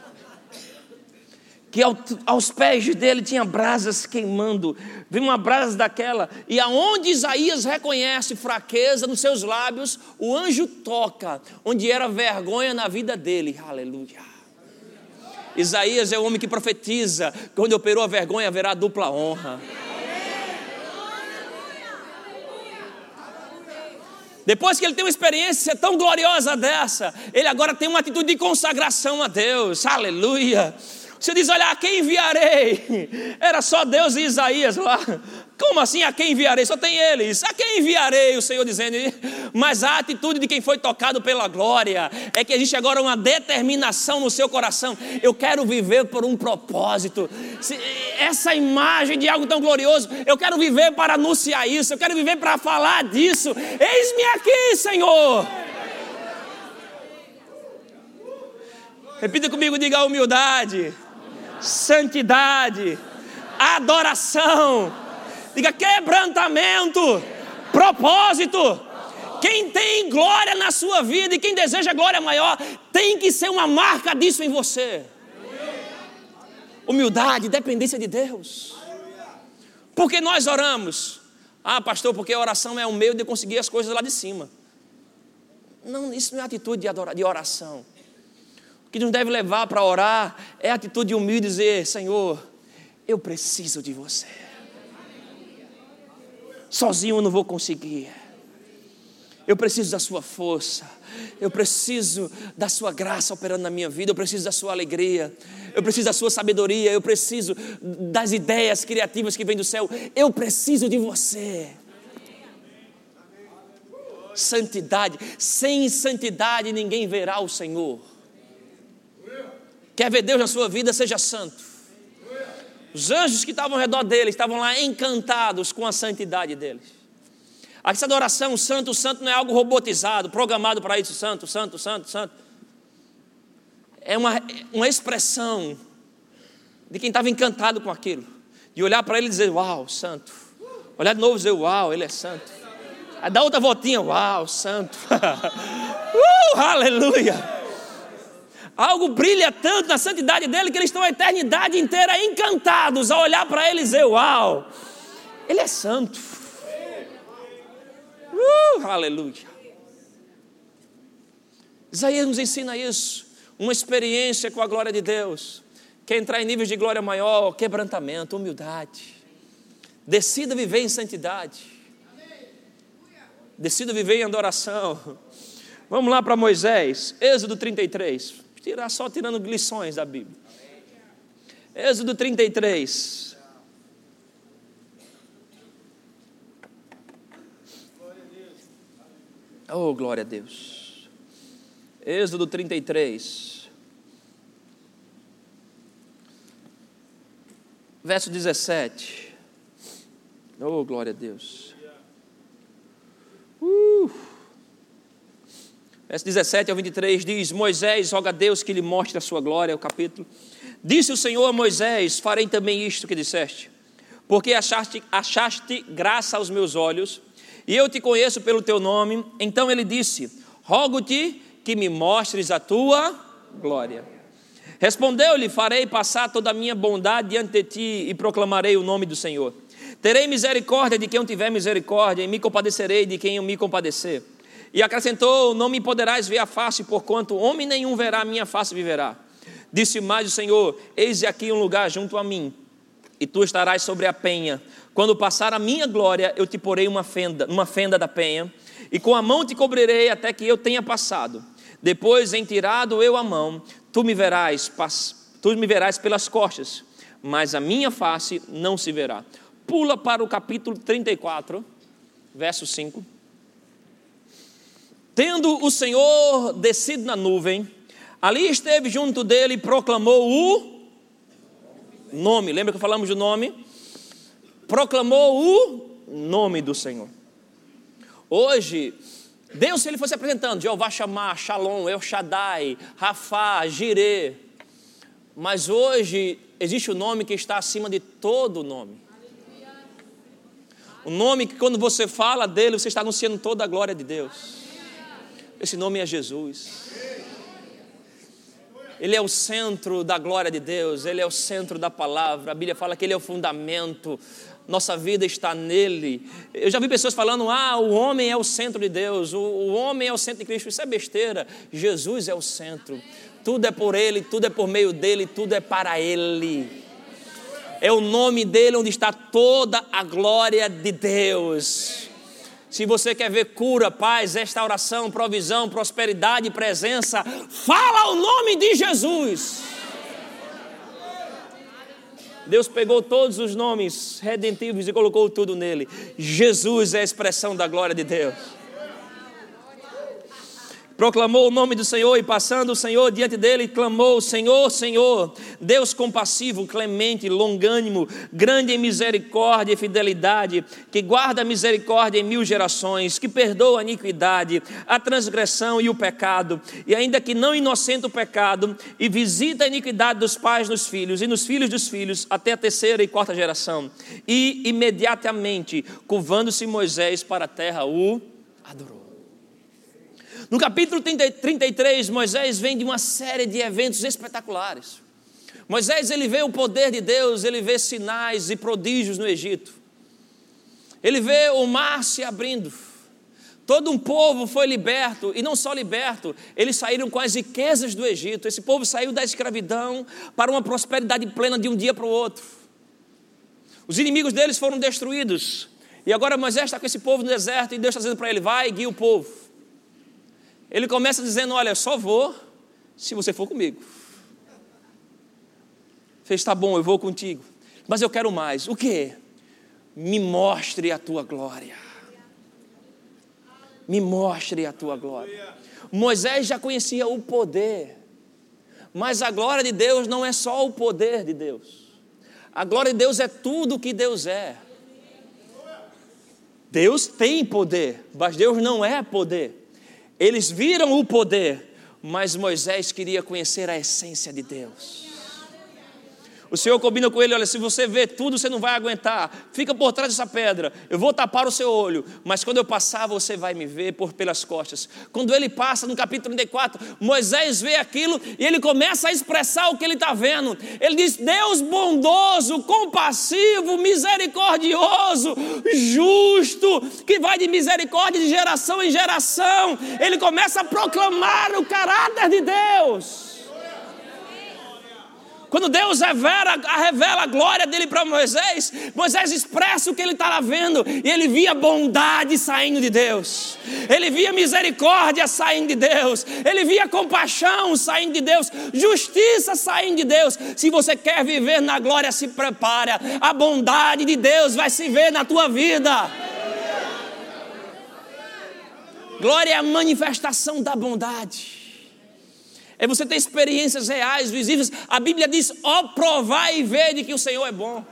Que ao, aos pés dele tinha brasas queimando, vem uma brasa daquela, e aonde Isaías reconhece fraqueza nos seus lábios, o anjo toca, onde era vergonha na vida dele. Aleluia. Isaías é o homem que profetiza: quando operou a vergonha, haverá dupla honra. Depois que ele tem uma experiência tão gloriosa dessa, ele agora tem uma atitude de consagração a Deus. Aleluia. Você diz: Olha, a quem enviarei? Era só Deus e Isaías lá. Como assim a quem enviarei? Só tem eles. A quem enviarei? O Senhor dizendo. Mas a atitude de quem foi tocado pela glória é que existe agora uma determinação no seu coração. Eu quero viver por um propósito. Essa imagem de algo tão glorioso, eu quero viver para anunciar isso. Eu quero viver para falar disso. Eis-me aqui, Senhor. Repita comigo, diga a humildade santidade, adoração, diga quebrantamento, propósito. Quem tem glória na sua vida e quem deseja glória maior, tem que ser uma marca disso em você. Humildade, dependência de Deus. Porque nós oramos. Ah, pastor, porque a oração é o meio de conseguir as coisas lá de cima. Não, isso não é atitude de oração que nos deve levar para orar é a atitude humilde dizer: Senhor, eu preciso de você. Sozinho eu não vou conseguir. Eu preciso da sua força. Eu preciso da sua graça operando na minha vida. Eu preciso da sua alegria. Eu preciso da sua sabedoria. Eu preciso das ideias criativas que vêm do céu. Eu preciso de você. Santidade. Sem santidade ninguém verá o Senhor. Quer ver Deus na sua vida? Seja santo. Os anjos que estavam ao redor dele estavam lá encantados com a santidade deles. Essa adoração, santo, santo, não é algo robotizado, programado para isso, santo, santo, santo, santo. É uma, uma expressão de quem estava encantado com aquilo. De olhar para ele e dizer, uau, santo. Olhar de novo e dizer, uau, ele é santo. Aí dá outra voltinha, uau, santo. uh, aleluia. Algo brilha tanto na santidade dele que eles estão a eternidade inteira encantados a olhar para ele e dizer: Uau, ele é santo. Uh, aleluia. Isaías nos ensina isso, uma experiência com a glória de Deus. Quer entrar em níveis de glória maior, quebrantamento, humildade. Decida viver em santidade. Decida viver em adoração. Vamos lá para Moisés, Êxodo 33 tirar só tirando lições da Bíblia. Êxodo 33. Oh, glória a Deus. Êxodo 33. Verso 17. Oh, glória a Deus. Uh. Verso 17 ao 23 diz: Moisés roga a Deus que lhe mostre a sua glória, o capítulo. Disse o Senhor a Moisés: Farei também isto que disseste, porque achaste, achaste graça aos meus olhos, e eu te conheço pelo teu nome. Então ele disse: Rogo-te que me mostres a tua glória. Respondeu-lhe: Farei passar toda a minha bondade diante de ti e proclamarei o nome do Senhor. Terei misericórdia de quem eu tiver misericórdia, e me compadecerei de quem eu me compadecer. E acrescentou: Não me poderás ver a face, porquanto homem nenhum verá a minha face viverá. Disse mais o Senhor: Eis aqui um lugar junto a mim, e tu estarás sobre a penha. Quando passar a minha glória, eu te porei uma fenda, uma fenda da penha, e com a mão te cobrirei até que eu tenha passado. Depois, em tirado eu a mão, tu me verás, tu me verás pelas costas, mas a minha face não se verá. Pula para o capítulo 34, verso 5. Tendo o Senhor descido na nuvem, ali esteve junto dele e proclamou o nome. Lembra que falamos do nome? Proclamou o nome do Senhor. Hoje, Deus, se ele fosse apresentando, Jeová chamar, Shalom, El Shaddai, Rafá, Jireh. Mas hoje existe o um nome que está acima de todo nome. O nome que quando você fala dele, você está anunciando toda a glória de Deus. Esse nome é Jesus. Ele é o centro da glória de Deus, ele é o centro da palavra. A Bíblia fala que ele é o fundamento. Nossa vida está nele. Eu já vi pessoas falando: ah, o homem é o centro de Deus, o, o homem é o centro de Cristo. Isso é besteira. Jesus é o centro. Tudo é por ele, tudo é por meio dele, tudo é para ele. É o nome dele onde está toda a glória de Deus. Se você quer ver cura, paz, restauração, provisão, prosperidade, presença, fala o nome de Jesus. Deus pegou todos os nomes redentivos e colocou tudo nele. Jesus é a expressão da glória de Deus proclamou o nome do Senhor e passando o Senhor diante dele, clamou: Senhor, Senhor, Deus compassivo, clemente, longânimo, grande em misericórdia e fidelidade, que guarda a misericórdia em mil gerações, que perdoa a iniquidade, a transgressão e o pecado, e ainda que não inocente o pecado, e visita a iniquidade dos pais nos filhos e nos filhos dos filhos, até a terceira e quarta geração. E imediatamente, curvando-se Moisés para a terra, o adorou. No capítulo 33, Moisés vem de uma série de eventos espetaculares. Moisés ele vê o poder de Deus, ele vê sinais e prodígios no Egito. Ele vê o mar se abrindo. Todo um povo foi liberto, e não só liberto, eles saíram com as riquezas do Egito. Esse povo saiu da escravidão para uma prosperidade plena de um dia para o outro. Os inimigos deles foram destruídos. E agora Moisés está com esse povo no deserto e Deus está dizendo para ele: vai e guia o povo. Ele começa dizendo: Olha, só vou se você for comigo. Fez, está bom, eu vou contigo. Mas eu quero mais. O que? Me mostre a tua glória. Me mostre a tua glória. Moisés já conhecia o poder. Mas a glória de Deus não é só o poder de Deus. A glória de Deus é tudo o que Deus é. Deus tem poder, mas Deus não é poder. Eles viram o poder, mas Moisés queria conhecer a essência de Deus. O Senhor combina com ele: olha, se você vê tudo, você não vai aguentar. Fica por trás dessa pedra. Eu vou tapar o seu olho, mas quando eu passar, você vai me ver por pelas costas. Quando ele passa no capítulo 34, Moisés vê aquilo e ele começa a expressar o que ele está vendo. Ele diz: Deus bondoso, compassivo, misericordioso, justo, que vai de misericórdia de geração em geração. Ele começa a proclamar o caráter de Deus. Quando Deus revela, revela a glória dele para Moisés, Moisés expressa o que ele estava vendo, e ele via bondade saindo de Deus, ele via misericórdia saindo de Deus, ele via compaixão saindo de Deus, justiça saindo de Deus. Se você quer viver na glória, se prepara, a bondade de Deus vai se ver na tua vida. Glória é a manifestação da bondade é você ter experiências reais, visíveis. A Bíblia diz: ó, provar e ver de que o Senhor é bom.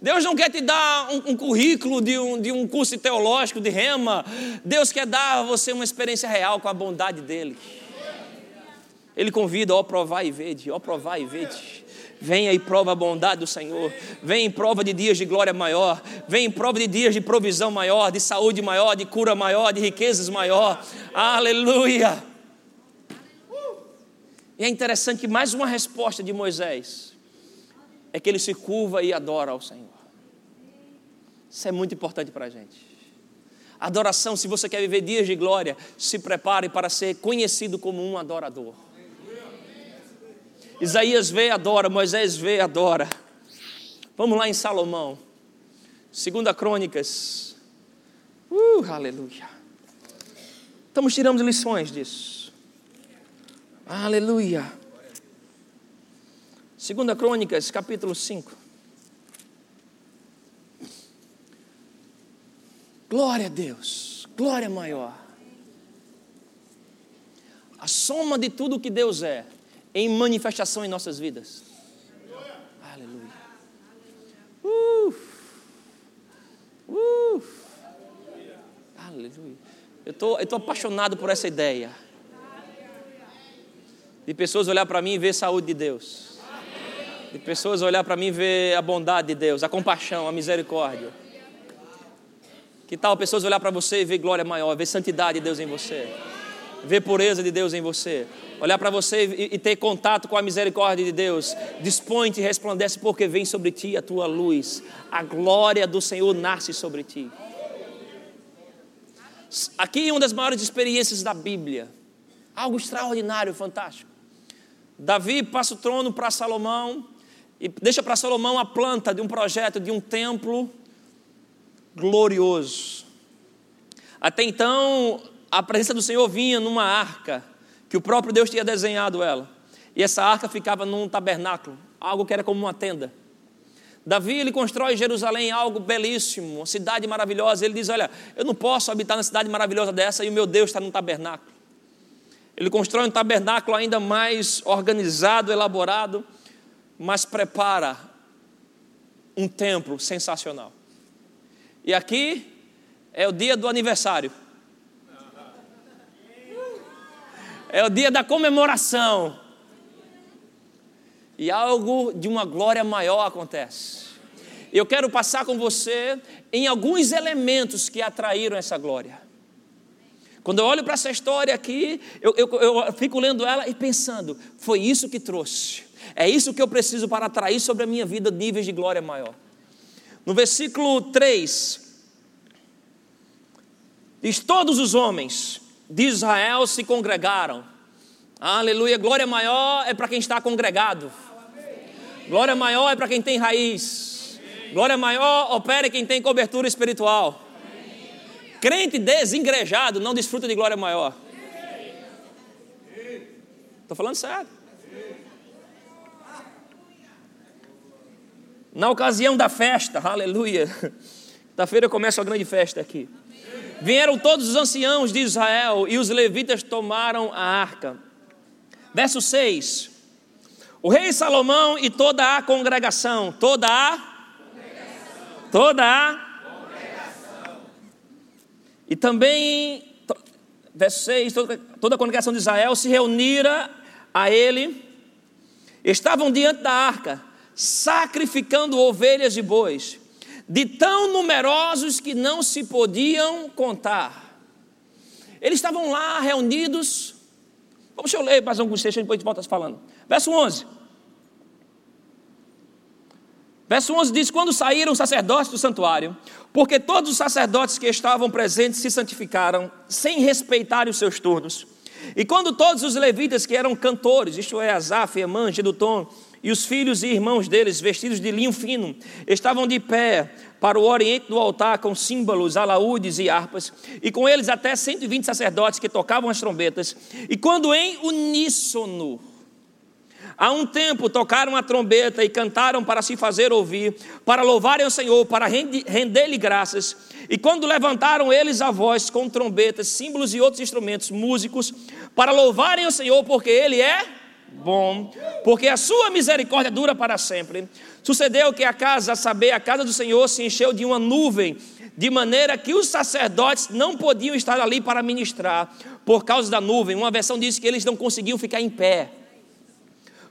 Deus não quer te dar um, um currículo de um, de um curso teológico, de rema. Deus quer dar a você uma experiência real com a bondade dEle. Ele convida, ó, provar e vede, ó, provar e vede. Venha e prova a bondade do Senhor. Venha em prova de dias de glória maior. Venha em prova de dias de provisão maior, de saúde maior, de cura maior, de riquezas maior. Aleluia. E é interessante que mais uma resposta de Moisés é que ele se curva e adora ao Senhor. Isso é muito importante para a gente. Adoração, se você quer viver dias de glória, se prepare para ser conhecido como um adorador. Isaías vê adora, Moisés vê adora. Vamos lá em Salomão. Segunda Crônicas. Uh, aleluia. Estamos tirando lições disso. Aleluia. Segunda Crônicas, capítulo 5. Glória a Deus. Glória maior. A soma de tudo que Deus é em manifestação em nossas vidas. Aleluia. Uh. Uh. Aleluia. Eu tô, estou apaixonado por essa ideia. De pessoas olhar para mim e ver saúde de Deus. De pessoas olhar para mim e ver a bondade de Deus, a compaixão, a misericórdia. Que tal pessoas olhar para você e ver glória maior, ver santidade de Deus em você, ver pureza de Deus em você, olhar para você e, ter contato com a misericórdia de Deus, dispõe-te e resplandece, porque vem sobre ti a tua luz, a glória do Senhor nasce sobre ti. Aqui é uma das maiores experiências da Bíblia. Algo extraordinário, fantástico. Davi passa o trono para Salomão e deixa para Salomão a planta de um projeto, de um templo glorioso. Até então, a presença do Senhor vinha numa arca, que o próprio Deus tinha desenhado ela. E essa arca ficava num tabernáculo, algo que era como uma tenda. Davi ele constrói Jerusalém algo belíssimo, uma cidade maravilhosa. Ele diz: Olha, eu não posso habitar na cidade maravilhosa dessa e o meu Deus está num tabernáculo. Ele constrói um tabernáculo ainda mais organizado, elaborado, mas prepara um templo sensacional. E aqui é o dia do aniversário. É o dia da comemoração e algo de uma glória maior acontece. Eu quero passar com você em alguns elementos que atraíram essa glória. Quando eu olho para essa história aqui, eu, eu, eu, fico lendo ela e pensando: foi isso que trouxe, é isso que eu preciso para atrair sobre a minha vida níveis de glória maior. No versículo 3, diz: Todos os homens de Israel se congregaram. Aleluia, glória maior é para quem está congregado. Glória maior é para quem tem raiz. Glória maior opera quem tem cobertura espiritual. Crente desengrejado não desfruta de glória maior. Estou falando sério. Na ocasião da festa, aleluia. Da feira começa a grande festa aqui. Vieram todos os anciãos de Israel e os levitas tomaram a arca. Verso 6. O rei Salomão e toda a congregação, toda a toda a. E também verso 6, toda, toda a congregação de Israel se reunira a ele, estavam diante da arca, sacrificando ovelhas e bois, de tão numerosos que não se podiam contar. Eles estavam lá reunidos. Vamos eu ler mais alguns textos, depois gente volta falando. Verso 11. Verso 11 diz: Quando saíram os sacerdotes do santuário, porque todos os sacerdotes que estavam presentes se santificaram, sem respeitar os seus turnos. E quando todos os levitas que eram cantores, isto é, Asaf, Emã, Gedutom, e os filhos e irmãos deles, vestidos de linho fino, estavam de pé para o oriente do altar com símbolos, alaúdes e harpas, e com eles até 120 sacerdotes que tocavam as trombetas, e quando em uníssono, Há um tempo tocaram a trombeta e cantaram para se fazer ouvir, para louvarem o Senhor, para render-lhe graças. E quando levantaram eles a voz com trombetas, símbolos e outros instrumentos músicos, para louvarem o Senhor, porque Ele é bom, porque a sua misericórdia dura para sempre. Sucedeu que a casa, a saber, a casa do Senhor se encheu de uma nuvem, de maneira que os sacerdotes não podiam estar ali para ministrar, por causa da nuvem. Uma versão diz que eles não conseguiam ficar em pé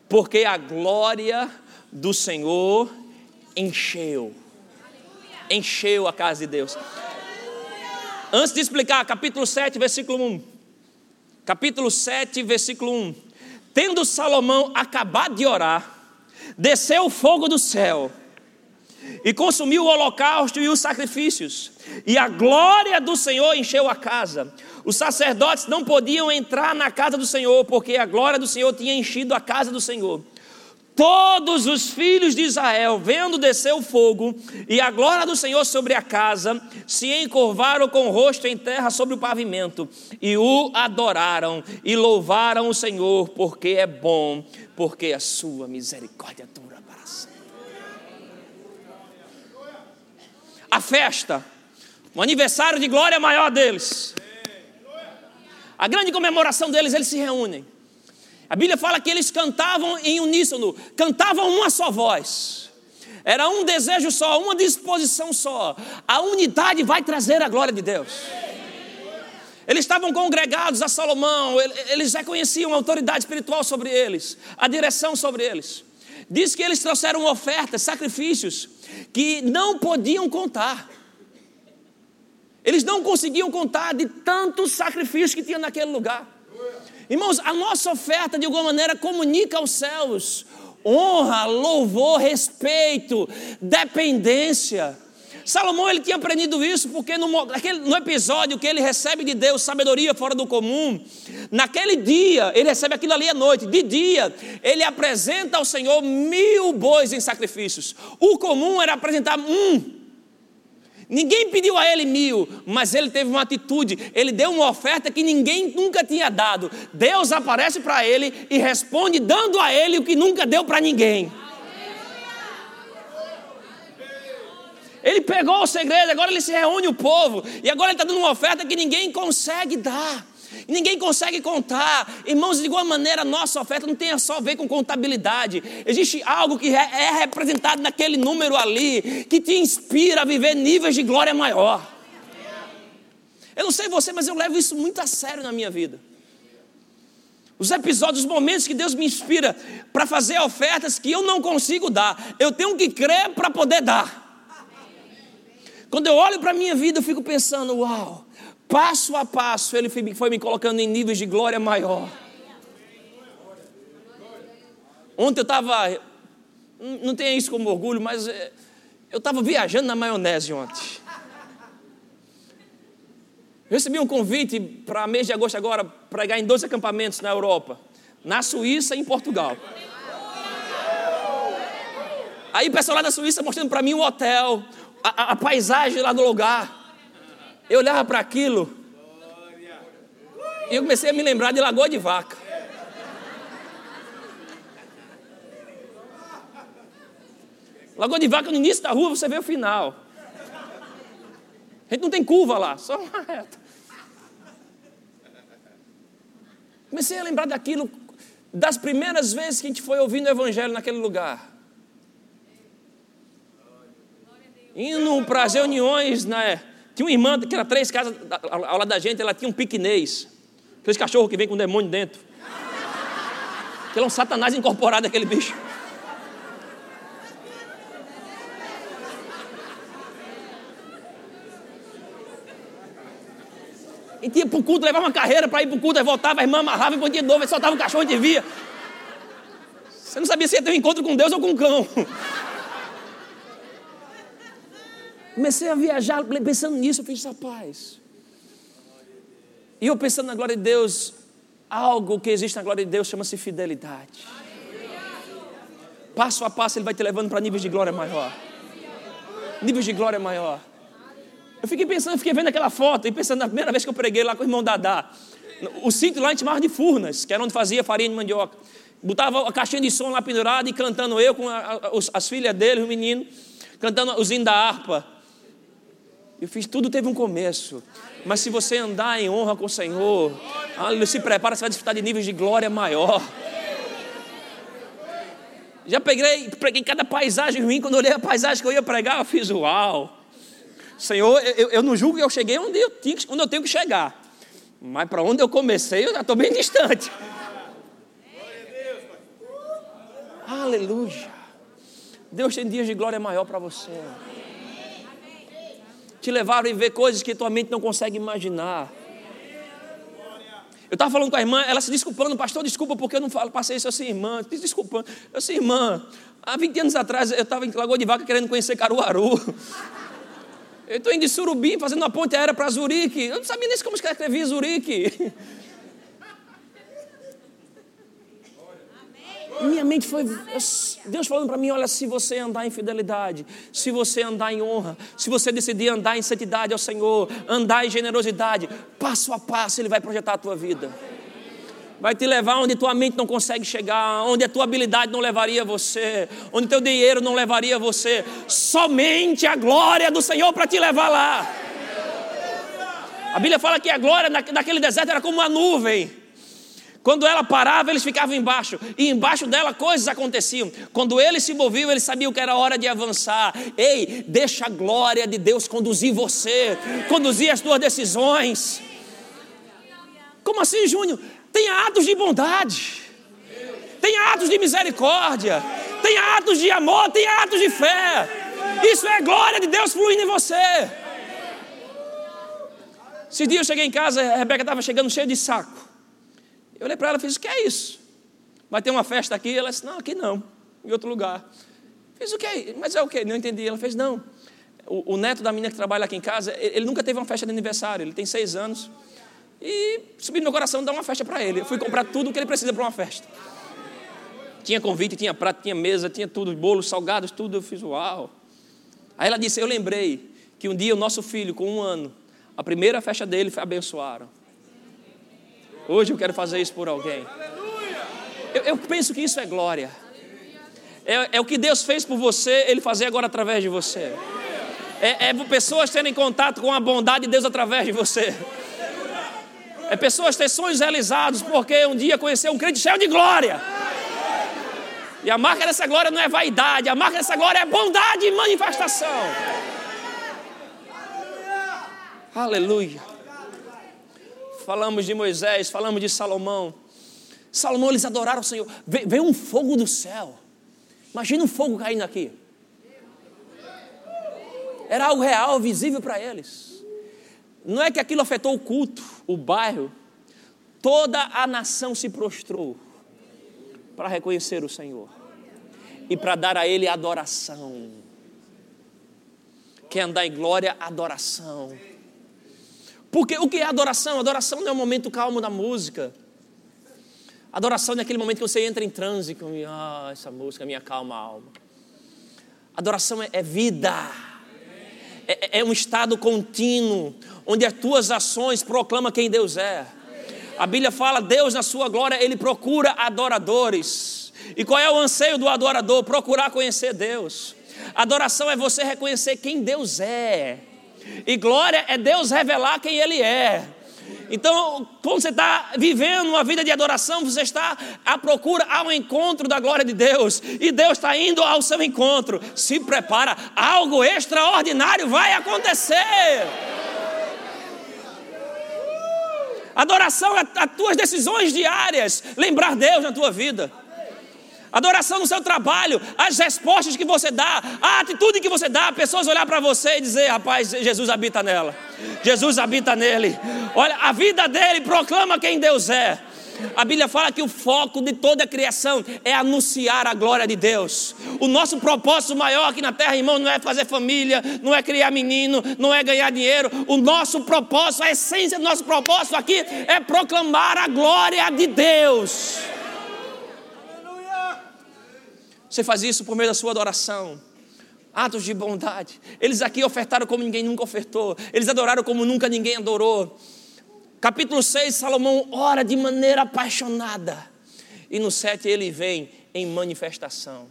porque a glória do Senhor encheu. Encheu a casa de Deus. Antes de explicar, capítulo 7, versículo 1. Capítulo 7, versículo 1. Tendo Salomão acabado de orar, desceu o fogo do céu e consumiu o holocausto e os sacrifícios, e a glória do Senhor encheu a casa. Os sacerdotes não podiam entrar na casa do Senhor, porque a glória do Senhor tinha enchido a casa do Senhor. Todos os filhos de Israel, vendo descer o fogo e a glória do Senhor sobre a casa, se encurvaram com o rosto em terra sobre o pavimento e o adoraram e louvaram o Senhor, porque é bom, porque a sua misericórdia dura para sempre. A festa, o aniversário de glória maior deles, a grande comemoração deles, eles se reúnem. A Bíblia fala que eles cantavam em uníssono, cantavam uma só voz. Era um desejo só, uma disposição só. A unidade vai trazer a glória de Deus. Eles estavam congregados a Salomão, eles reconheciam a autoridade espiritual sobre eles, a direção sobre eles. Diz que eles trouxeram ofertas, sacrifícios, que não podiam contar. Eles não conseguiam contar de tantos sacrifícios que tinha naquele lugar. Irmãos, a nossa oferta de alguma maneira comunica aos céus honra, louvor, respeito, dependência. Salomão ele tinha aprendido isso porque no, no episódio que ele recebe de Deus sabedoria fora do comum, naquele dia ele recebe aquilo ali à noite, de dia ele apresenta ao Senhor mil bois em sacrifícios. O comum era apresentar um. Ninguém pediu a ele mil, mas ele teve uma atitude, ele deu uma oferta que ninguém nunca tinha dado. Deus aparece para ele e responde dando a ele o que nunca deu para ninguém. Ele pegou o segredo, agora ele se reúne o povo, e agora ele está dando uma oferta que ninguém consegue dar. Ninguém consegue contar. Irmãos, de igual maneira, nossa oferta não tem só a ver com contabilidade. Existe algo que é representado naquele número ali, que te inspira a viver níveis de glória maior. Eu não sei você, mas eu levo isso muito a sério na minha vida. Os episódios, os momentos que Deus me inspira para fazer ofertas que eu não consigo dar, eu tenho que crer para poder dar. Quando eu olho para a minha vida, eu fico pensando: uau, passo a passo, Ele foi me colocando em níveis de glória maior. Ontem eu estava, não tenho isso como orgulho, mas eh, eu estava viajando na maionese ontem. Recebi um convite para mês de agosto agora pregar em dois acampamentos na Europa, na Suíça e em Portugal. Aí o pessoal lá da Suíça mostrando para mim o hotel, a, a, paisagem lá do lugar. Eu olhava para aquilo e eu comecei a me lembrar de Lagoa de Vaca. Lagoa de Vaca, no início da rua, você vê o final. A gente não tem curva lá, só uma reta. Comecei a lembrar daquilo, das primeiras vezes que a gente foi ouvindo o Evangelho naquele lugar. Indo para as reuniões, né? Tinha uma irmã que era três casas ao lado da gente, ela tinha um piquenês. Aqueles cachorro que vem com um demônio dentro. Aquele é um satanás incorporado, aquele bicho. E tinha para o culto, levava uma carreira para ir para o culto, aí voltava, a irmã amarrava e podia de novo, aí soltava o cachorro e via. Você não sabia se ia ter um encontro com Deus ou com um cão. Comecei a viajar pensando nisso, eu fiz, rapaz. E eu pensando na glória de Deus, algo que existe na glória de Deus chama-se fidelidade. Passo a passo ele vai te levando para níveis de glória maior. Níveis de glória maior. Eu fiquei pensando, fiquei vendo aquela foto e pensando na primeira vez que eu preguei lá com o irmão Dadá. O sítio lá a gente de Furnas, que era onde fazia farinha de mandioca. Botava a caixinha de som lá pendurada e cantando eu com a, a, as filhas dele, o menino, cantando os da harpa. Eu fiz tudo teve um começo. Mas se você andar em honra com o Senhor, se prepara, você vai desfrutar de níveis de glória maior. Já peguei, preguei cada paisagem ruim. Quando eu olhei a paisagem que eu ia pregar, eu fiz uau. Senhor, eu, eu não julgo que eu cheguei onde eu, tinha, onde eu tenho que chegar. Mas para onde eu comecei, eu já estou bem distante. Aleluia. Deus tem dias de glória maior para você te levaram a ver coisas que tua mente não consegue imaginar. Eu estava falando com a irmã, ela se desculpando, pastor, desculpa porque eu não falo, passei isso assim, irmã, desculpando. Eu disse, irmã, há 20 anos atrás eu estava em Lagoa de Vaca querendo conhecer Caruaru. Eu estou indo de Surubim fazendo uma ponte aérea para Zurique. Eu não sabia nem como escrevia Zurique. minha mente foi Deus falando para mim: olha, se você andar em fidelidade, se você andar em honra, se você decidir andar em santidade ao Senhor, andar em generosidade, passo a passo Ele vai projetar a tua vida. Vai te levar onde tua mente não consegue chegar, onde a tua habilidade não levaria você, onde teu dinheiro não levaria você. Somente a glória do Senhor para te levar lá. A Bíblia fala que a glória daquele deserto era como uma nuvem. Quando ela parava, eles ficavam embaixo, e embaixo dela coisas aconteciam. Quando eles se moviam, eles sabiam que era hora de avançar. Ei, deixa a glória de Deus conduzir você, conduzir as tuas decisões. Como assim, Júnior? Tenha atos de bondade, tenha atos de misericórdia, tenha atos de amor, tenha atos de fé. Isso é glória de Deus fluindo em você. Esses dias eu cheguei em casa, a Rebeca estava chegando cheia de saco. Eu olhei para ela e fiz: O que é isso? Vai ter uma festa aqui? Ela disse: Não, aqui não, em outro lugar. Fiz o que? Mas é o que? Não entendi. Ela fez: Não. O, o, neto da menina que trabalha aqui em casa, ele, ele, nunca teve uma festa de aniversário, ele tem seis anos. E subi no meu coração dar uma festa para ele. Eu fui comprar tudo o que ele precisa para uma festa. Tinha convite, tinha prato, tinha mesa, tinha tudo, bolos, salgados, tudo. Eu fiz uau. Aí ela disse: Eu lembrei que um dia o nosso filho, com um ano, a primeira festa dele foi abençoaram. Hoje eu quero fazer isso por alguém. Eu, eu penso que isso é glória. É, é, o que Deus fez por você, Ele fazer agora através de você. É, é pessoas terem contato com a bondade de Deus através de você. É pessoas ter sonhos realizados porque um dia conheceu um crente cheio de glória. E a marca dessa glória não é vaidade, a marca dessa glória é bondade e manifestação. Aleluia. Falamos de Moisés, falamos de Salomão. Salomão, eles adoraram o Senhor. Veio um fogo do céu. Imagina um fogo caindo aqui. Era algo real, visível para eles. Não é que aquilo afetou o culto, o bairro. Toda a nação se prostrou para reconhecer o Senhor e para dar a Ele adoração. Quer andar em glória, adoração. Porque o que é adoração? Adoração não é um momento calmo da música. Adoração é aquele momento que você entra em transe com ah, essa música me acalma a alma. Adoração é, é vida. É, é, um estado contínuo, onde as tuas ações proclamam quem Deus é. A Bíblia fala, Deus na sua glória, Ele procura adoradores. E qual é o anseio do adorador? Procurar conhecer Deus. Adoração é você reconhecer quem Deus é. E glória é Deus revelar quem Ele é. Então, quando você está vivendo uma vida de adoração, você está à procura ao encontro da glória de Deus, e Deus está indo ao seu encontro. Se prepara, algo extraordinário vai acontecer. Adoração é as tuas decisões diárias, lembrar Deus na tua vida adoração no seu trabalho, as respostas que você dá, a atitude que você dá, pessoas olhar para você e dizer: rapaz, Jesus habita nela, Jesus habita nele. Olha, a vida dele proclama quem Deus é. A Bíblia fala que o foco de toda a criação é anunciar a glória de Deus. O nosso propósito maior aqui na terra, irmão, não é fazer família, não é criar menino, não é ganhar dinheiro. O nosso propósito, a essência do nosso propósito aqui é proclamar a glória de Deus. Você faz isso por meio da sua adoração. Atos de bondade. Eles aqui ofertaram como ninguém nunca ofertou. Eles adoraram como nunca ninguém adorou. Capítulo 6, Salomão ora de maneira apaixonada. E no 7 ele vem em manifestação.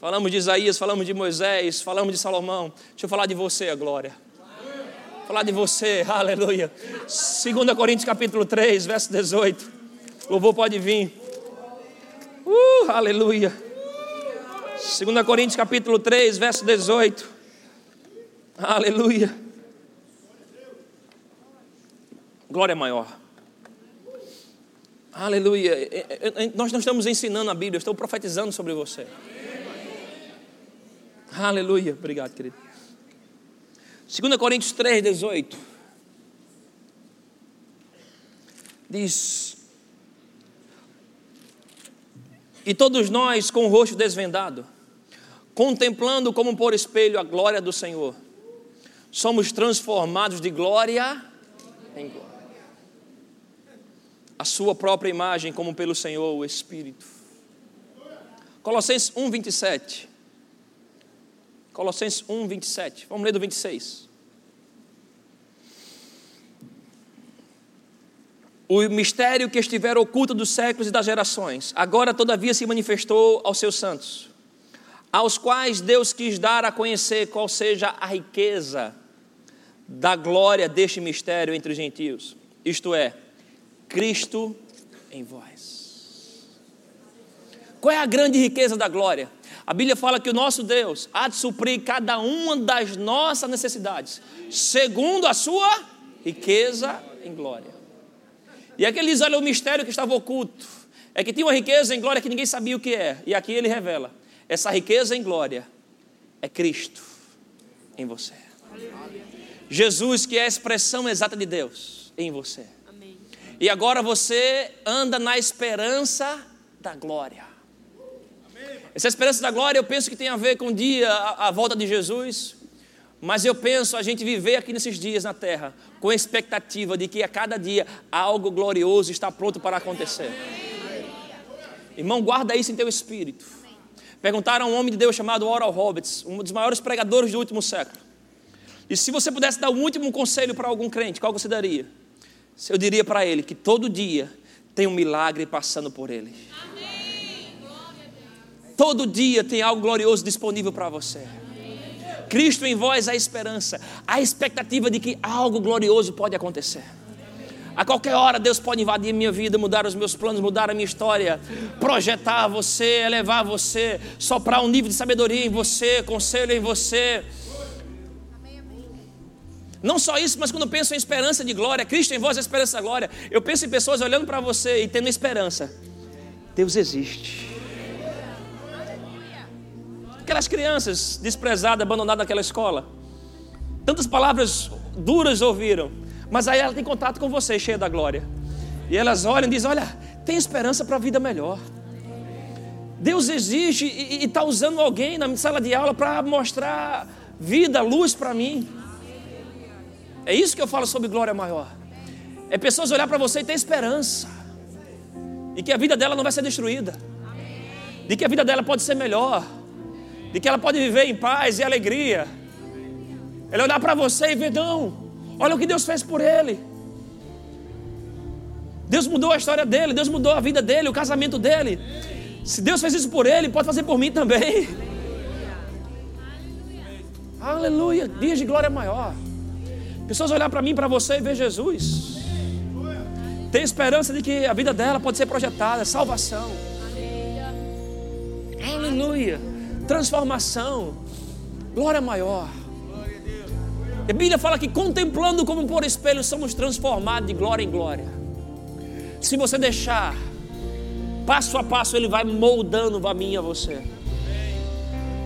Falamos de Isaías, falamos de Moisés, falamos de Salomão. Deixa eu falar de você, glória. Falar de você, aleluia. 2 Coríntios capítulo 3, verso 18. O louvor pode vir. Uh, aleluia. 2 Coríntios capítulo 3, verso 18. Aleluia. Glória maior. Aleluia. Nós não estamos ensinando a Bíblia, eu estou profetizando sobre você. Aleluia. Obrigado, querido. 2 Coríntios 3, 18. Diz: E todos nós, com o rosto desvendado, contemplando como por espelho a glória do Senhor, somos transformados de glória em glória. a sua própria imagem, como pelo Senhor o Espírito. Colossenses 1, 27. Colossenses 1, 27. Vamos ler do 26. O mistério que estivera oculto dos séculos e das gerações, agora todavia se manifestou aos seus santos, aos quais Deus quis dar a conhecer qual seja a riqueza da glória deste mistério entre os gentios, isto é, Cristo em vós. Qual é a grande riqueza da glória? A Bíblia fala que o nosso Deus há de suprir cada uma das nossas necessidades, segundo a sua riqueza em glória. E aqui ele diz: olha, o mistério que estava oculto é que tinha uma riqueza em glória que ninguém sabia o que é. E aqui ele revela: essa riqueza em glória é Cristo em você. Jesus, que é a expressão exata de Deus em você. E agora você anda na esperança da glória. Essa esperança da glória eu penso que tem a ver com o dia, a, a volta de Jesus, mas eu penso a gente viver aqui nesses dias na terra com a expectativa de que a cada dia algo glorioso está pronto para acontecer. Irmão, guarda isso em teu espírito. Perguntaram a um homem de Deus chamado Oral Roberts, um dos maiores pregadores do último século. E se você pudesse dar um último conselho para algum crente, qual você daria? Eu diria para ele que todo dia tem um milagre passando por ele. Todo dia tem algo glorioso disponível para você. Cristo em vós a esperança, a expectativa de que algo glorioso pode acontecer. A qualquer hora Deus pode invadir minha vida, mudar os meus planos, mudar a minha história, projetar você, elevar você, soprar um nível de sabedoria em você, conselho em você. Não só isso, mas quando penso em esperança de glória, Cristo em vós a esperança da glória, eu penso em pessoas olhando para você e tendo esperança. Deus existe. Aquelas crianças desprezadas, abandonadas naquela escola. Tantas palavras duras ouviram, mas aí ela tem contato com você, cheia da glória. E elas olham e dizem: Olha, tem esperança para a vida melhor. Deus existe e está usando alguém na sala de aula para mostrar vida, luz para mim. É isso que eu falo sobre glória maior. É pessoas olhar para você e ter esperança. De que a vida dela não vai ser destruída. De que a vida dela pode ser melhor de que ela pode viver em paz e alegria. Ele olhar para você e ver, não, olha o que Deus fez por ele. Deus mudou a história dele, Deus mudou a vida dele, o casamento dele. Se Deus fez isso por ele, pode fazer por mim também. Aleluia, dias de glória maior. Pessoas olhar para mim, para você e ver Jesus. Tem esperança de que a vida dela pode ser projetada, salvação. Aleluia transformação, glória maior. A Bíblia fala que contemplando como por espelho somos transformados de glória em glória. Se você deixar, passo a passo ele vai moldando a mim a você.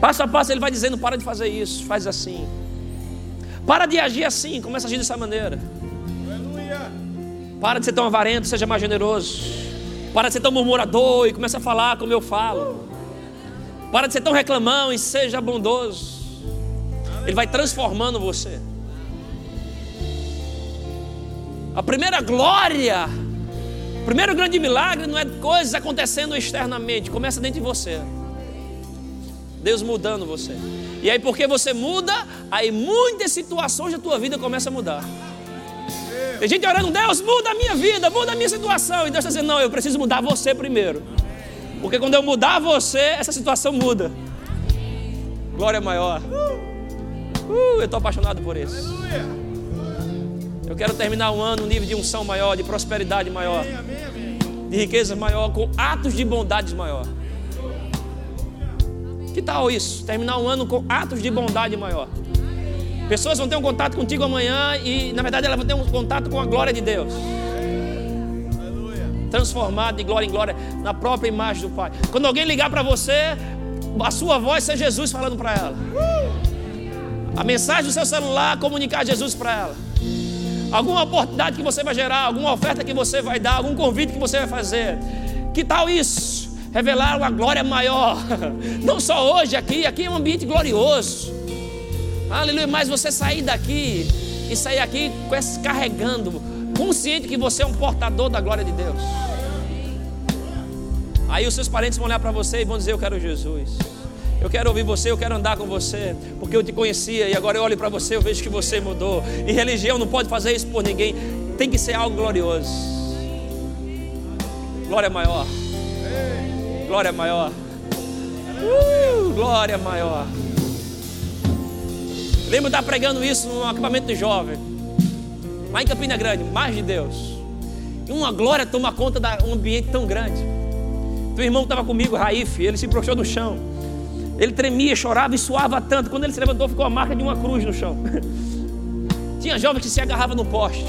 Passo a passo ele vai dizendo: para de fazer isso, faz assim. Para de agir assim, começa a agir dessa maneira. Para de ser tão avarento, seja mais generoso. Para de ser tão murmurador e começa a falar como eu falo. Para de ser tão reclamão e seja bondoso. Ele vai transformando você. A primeira glória, o primeiro grande milagre não é coisas acontecendo externamente, começa dentro de você. Deus mudando você. E aí, porque você muda, aí muitas situações da tua vida começam a mudar. Tem gente orando, Deus, muda a minha vida, muda a minha situação. E Deus está dizendo, não, eu preciso mudar você primeiro. Porque quando eu mudar você, essa situação muda. Glória maior. Uh, eu estou apaixonado por isso. Eu quero terminar o ano um nível de unção maior, de prosperidade maior, de riqueza maior, com atos de bondade maior. Que tal isso? Terminar um ano com atos de bondade maior. Pessoas vão ter um contato contigo amanhã e, na verdade, elas vão ter um contato com a glória de Deus transformado de glória em glória na própria imagem do Pai. Quando alguém ligar para você, a sua voz ser Jesus falando para ela. A mensagem do seu celular comunicar Jesus para ela. Alguma oportunidade que você vai gerar, alguma oferta que você vai dar, algum convite que você vai fazer. Que tal isso? Revelar uma glória maior. Não só hoje aqui, aqui é um ambiente glorioso. Aleluia, mas você sair daqui e sair aqui carregando consciente que você é um portador da glória de Deus. Aí os seus parentes vão olhar para você e vão dizer: Eu quero Jesus. Eu quero ouvir você, eu quero andar com você, porque eu te conhecia e agora eu olho para você, eu vejo que você mudou. E religião não pode fazer isso por ninguém, tem que ser algo glorioso. Glória maior. Glória maior. Uh, glória maior. Lembro de estar pregando isso num acampamento de jovem, lá em Campina Grande, mais de Deus. E uma glória toma conta de um ambiente tão grande. Teu irmão estava comigo, Raif, ele se prostrou no chão. Ele tremia, chorava e suava tanto. Quando ele se levantou, ficou a marca de uma cruz no chão. Tinha jovens que se agarravam no poste.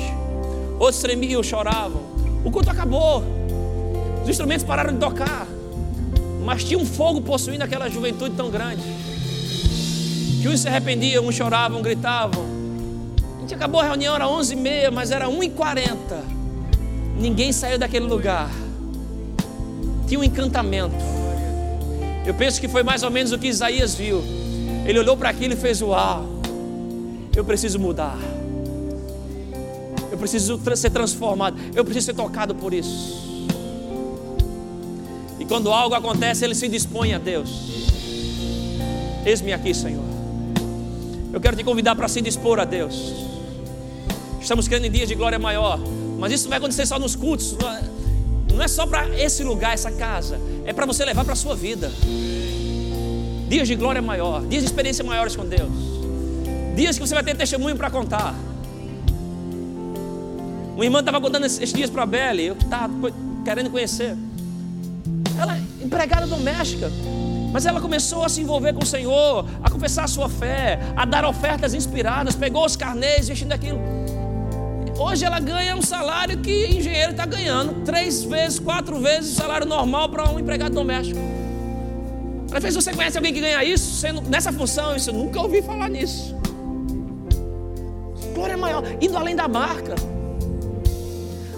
Outros tremiam, choravam. O culto acabou. Os instrumentos pararam de tocar. Mas tinha um fogo possuindo aquela juventude tão grande. Que uns se arrependiam, uns choravam, gritavam. Gente acabou a reunião, era 11h30, mas era 1h40. Ninguém saiu daquele lugar tinha um encantamento. Eu penso que foi mais ou menos o que Isaías viu. Ele olhou para aquilo e fez: Uau, eu preciso mudar. Eu preciso ser transformado. Eu preciso ser tocado por isso. E quando algo acontece, ele se dispõe a Deus. Eis-me aqui, Senhor. Eu quero te convidar para se dispor a Deus. Estamos querendo em dias de glória maior. Mas isso vai acontecer só nos cultos não é só para esse lugar, essa casa, é para você levar para a sua vida. Dias de glória maior, dias de experiência maiores com Deus, dias que você vai ter testemunho para contar. Uma irmã estava contando esses dias para a Belle, eu estava querendo conhecer. Ela é empregada doméstica, mas ela começou a se envolver com o Senhor, a confessar a sua fé, a dar ofertas inspiradas, pegou os carnês, vestindo aquilo. Hoje ela ganha um salário que engenheiro está ganhando, três vezes, quatro vezes o salário normal para um empregado doméstico. Ela fez, você conhece alguém que ganha isso sendo nessa função? Eu nunca ouvi falar nisso. Glória maior, indo além da marca.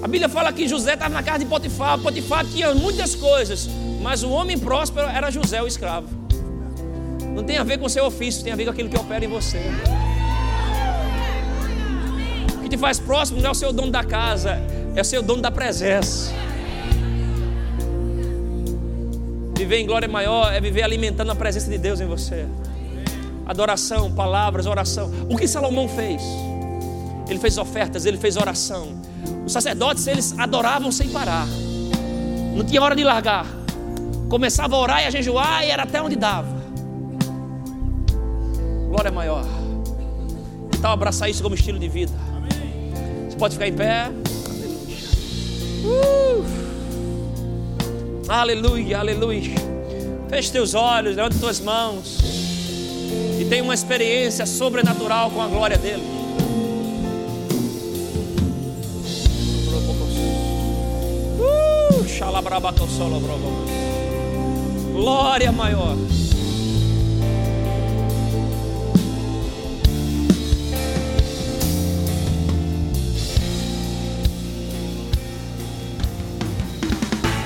A Bíblia fala que José estava na casa de Potifar. Potifar tinha muitas coisas, mas o homem próspero era José, o escravo. Não tem a ver com o seu ofício, tem a ver com aquilo que opera em você te faz próximo não é o seu dono da casa, é o seu dono da presença. Viver em glória maior é viver alimentando a presença de Deus em você. Adoração, palavras, oração. O que Salomão fez? Ele fez ofertas, ele fez oração. Os sacerdotes, eles adoravam sem parar. Não tinha hora de largar. Começava a orar e a jejuar e era até onde dava. Glória maior. Então abraçar isso como estilo de vida. Você pode ficar em pé. Aleluia. Uh. Aleluia, aleluia. Feche teus olhos, levante tuas mãos. E tenha uma experiência sobrenatural com a glória dele. Uh, glória maior.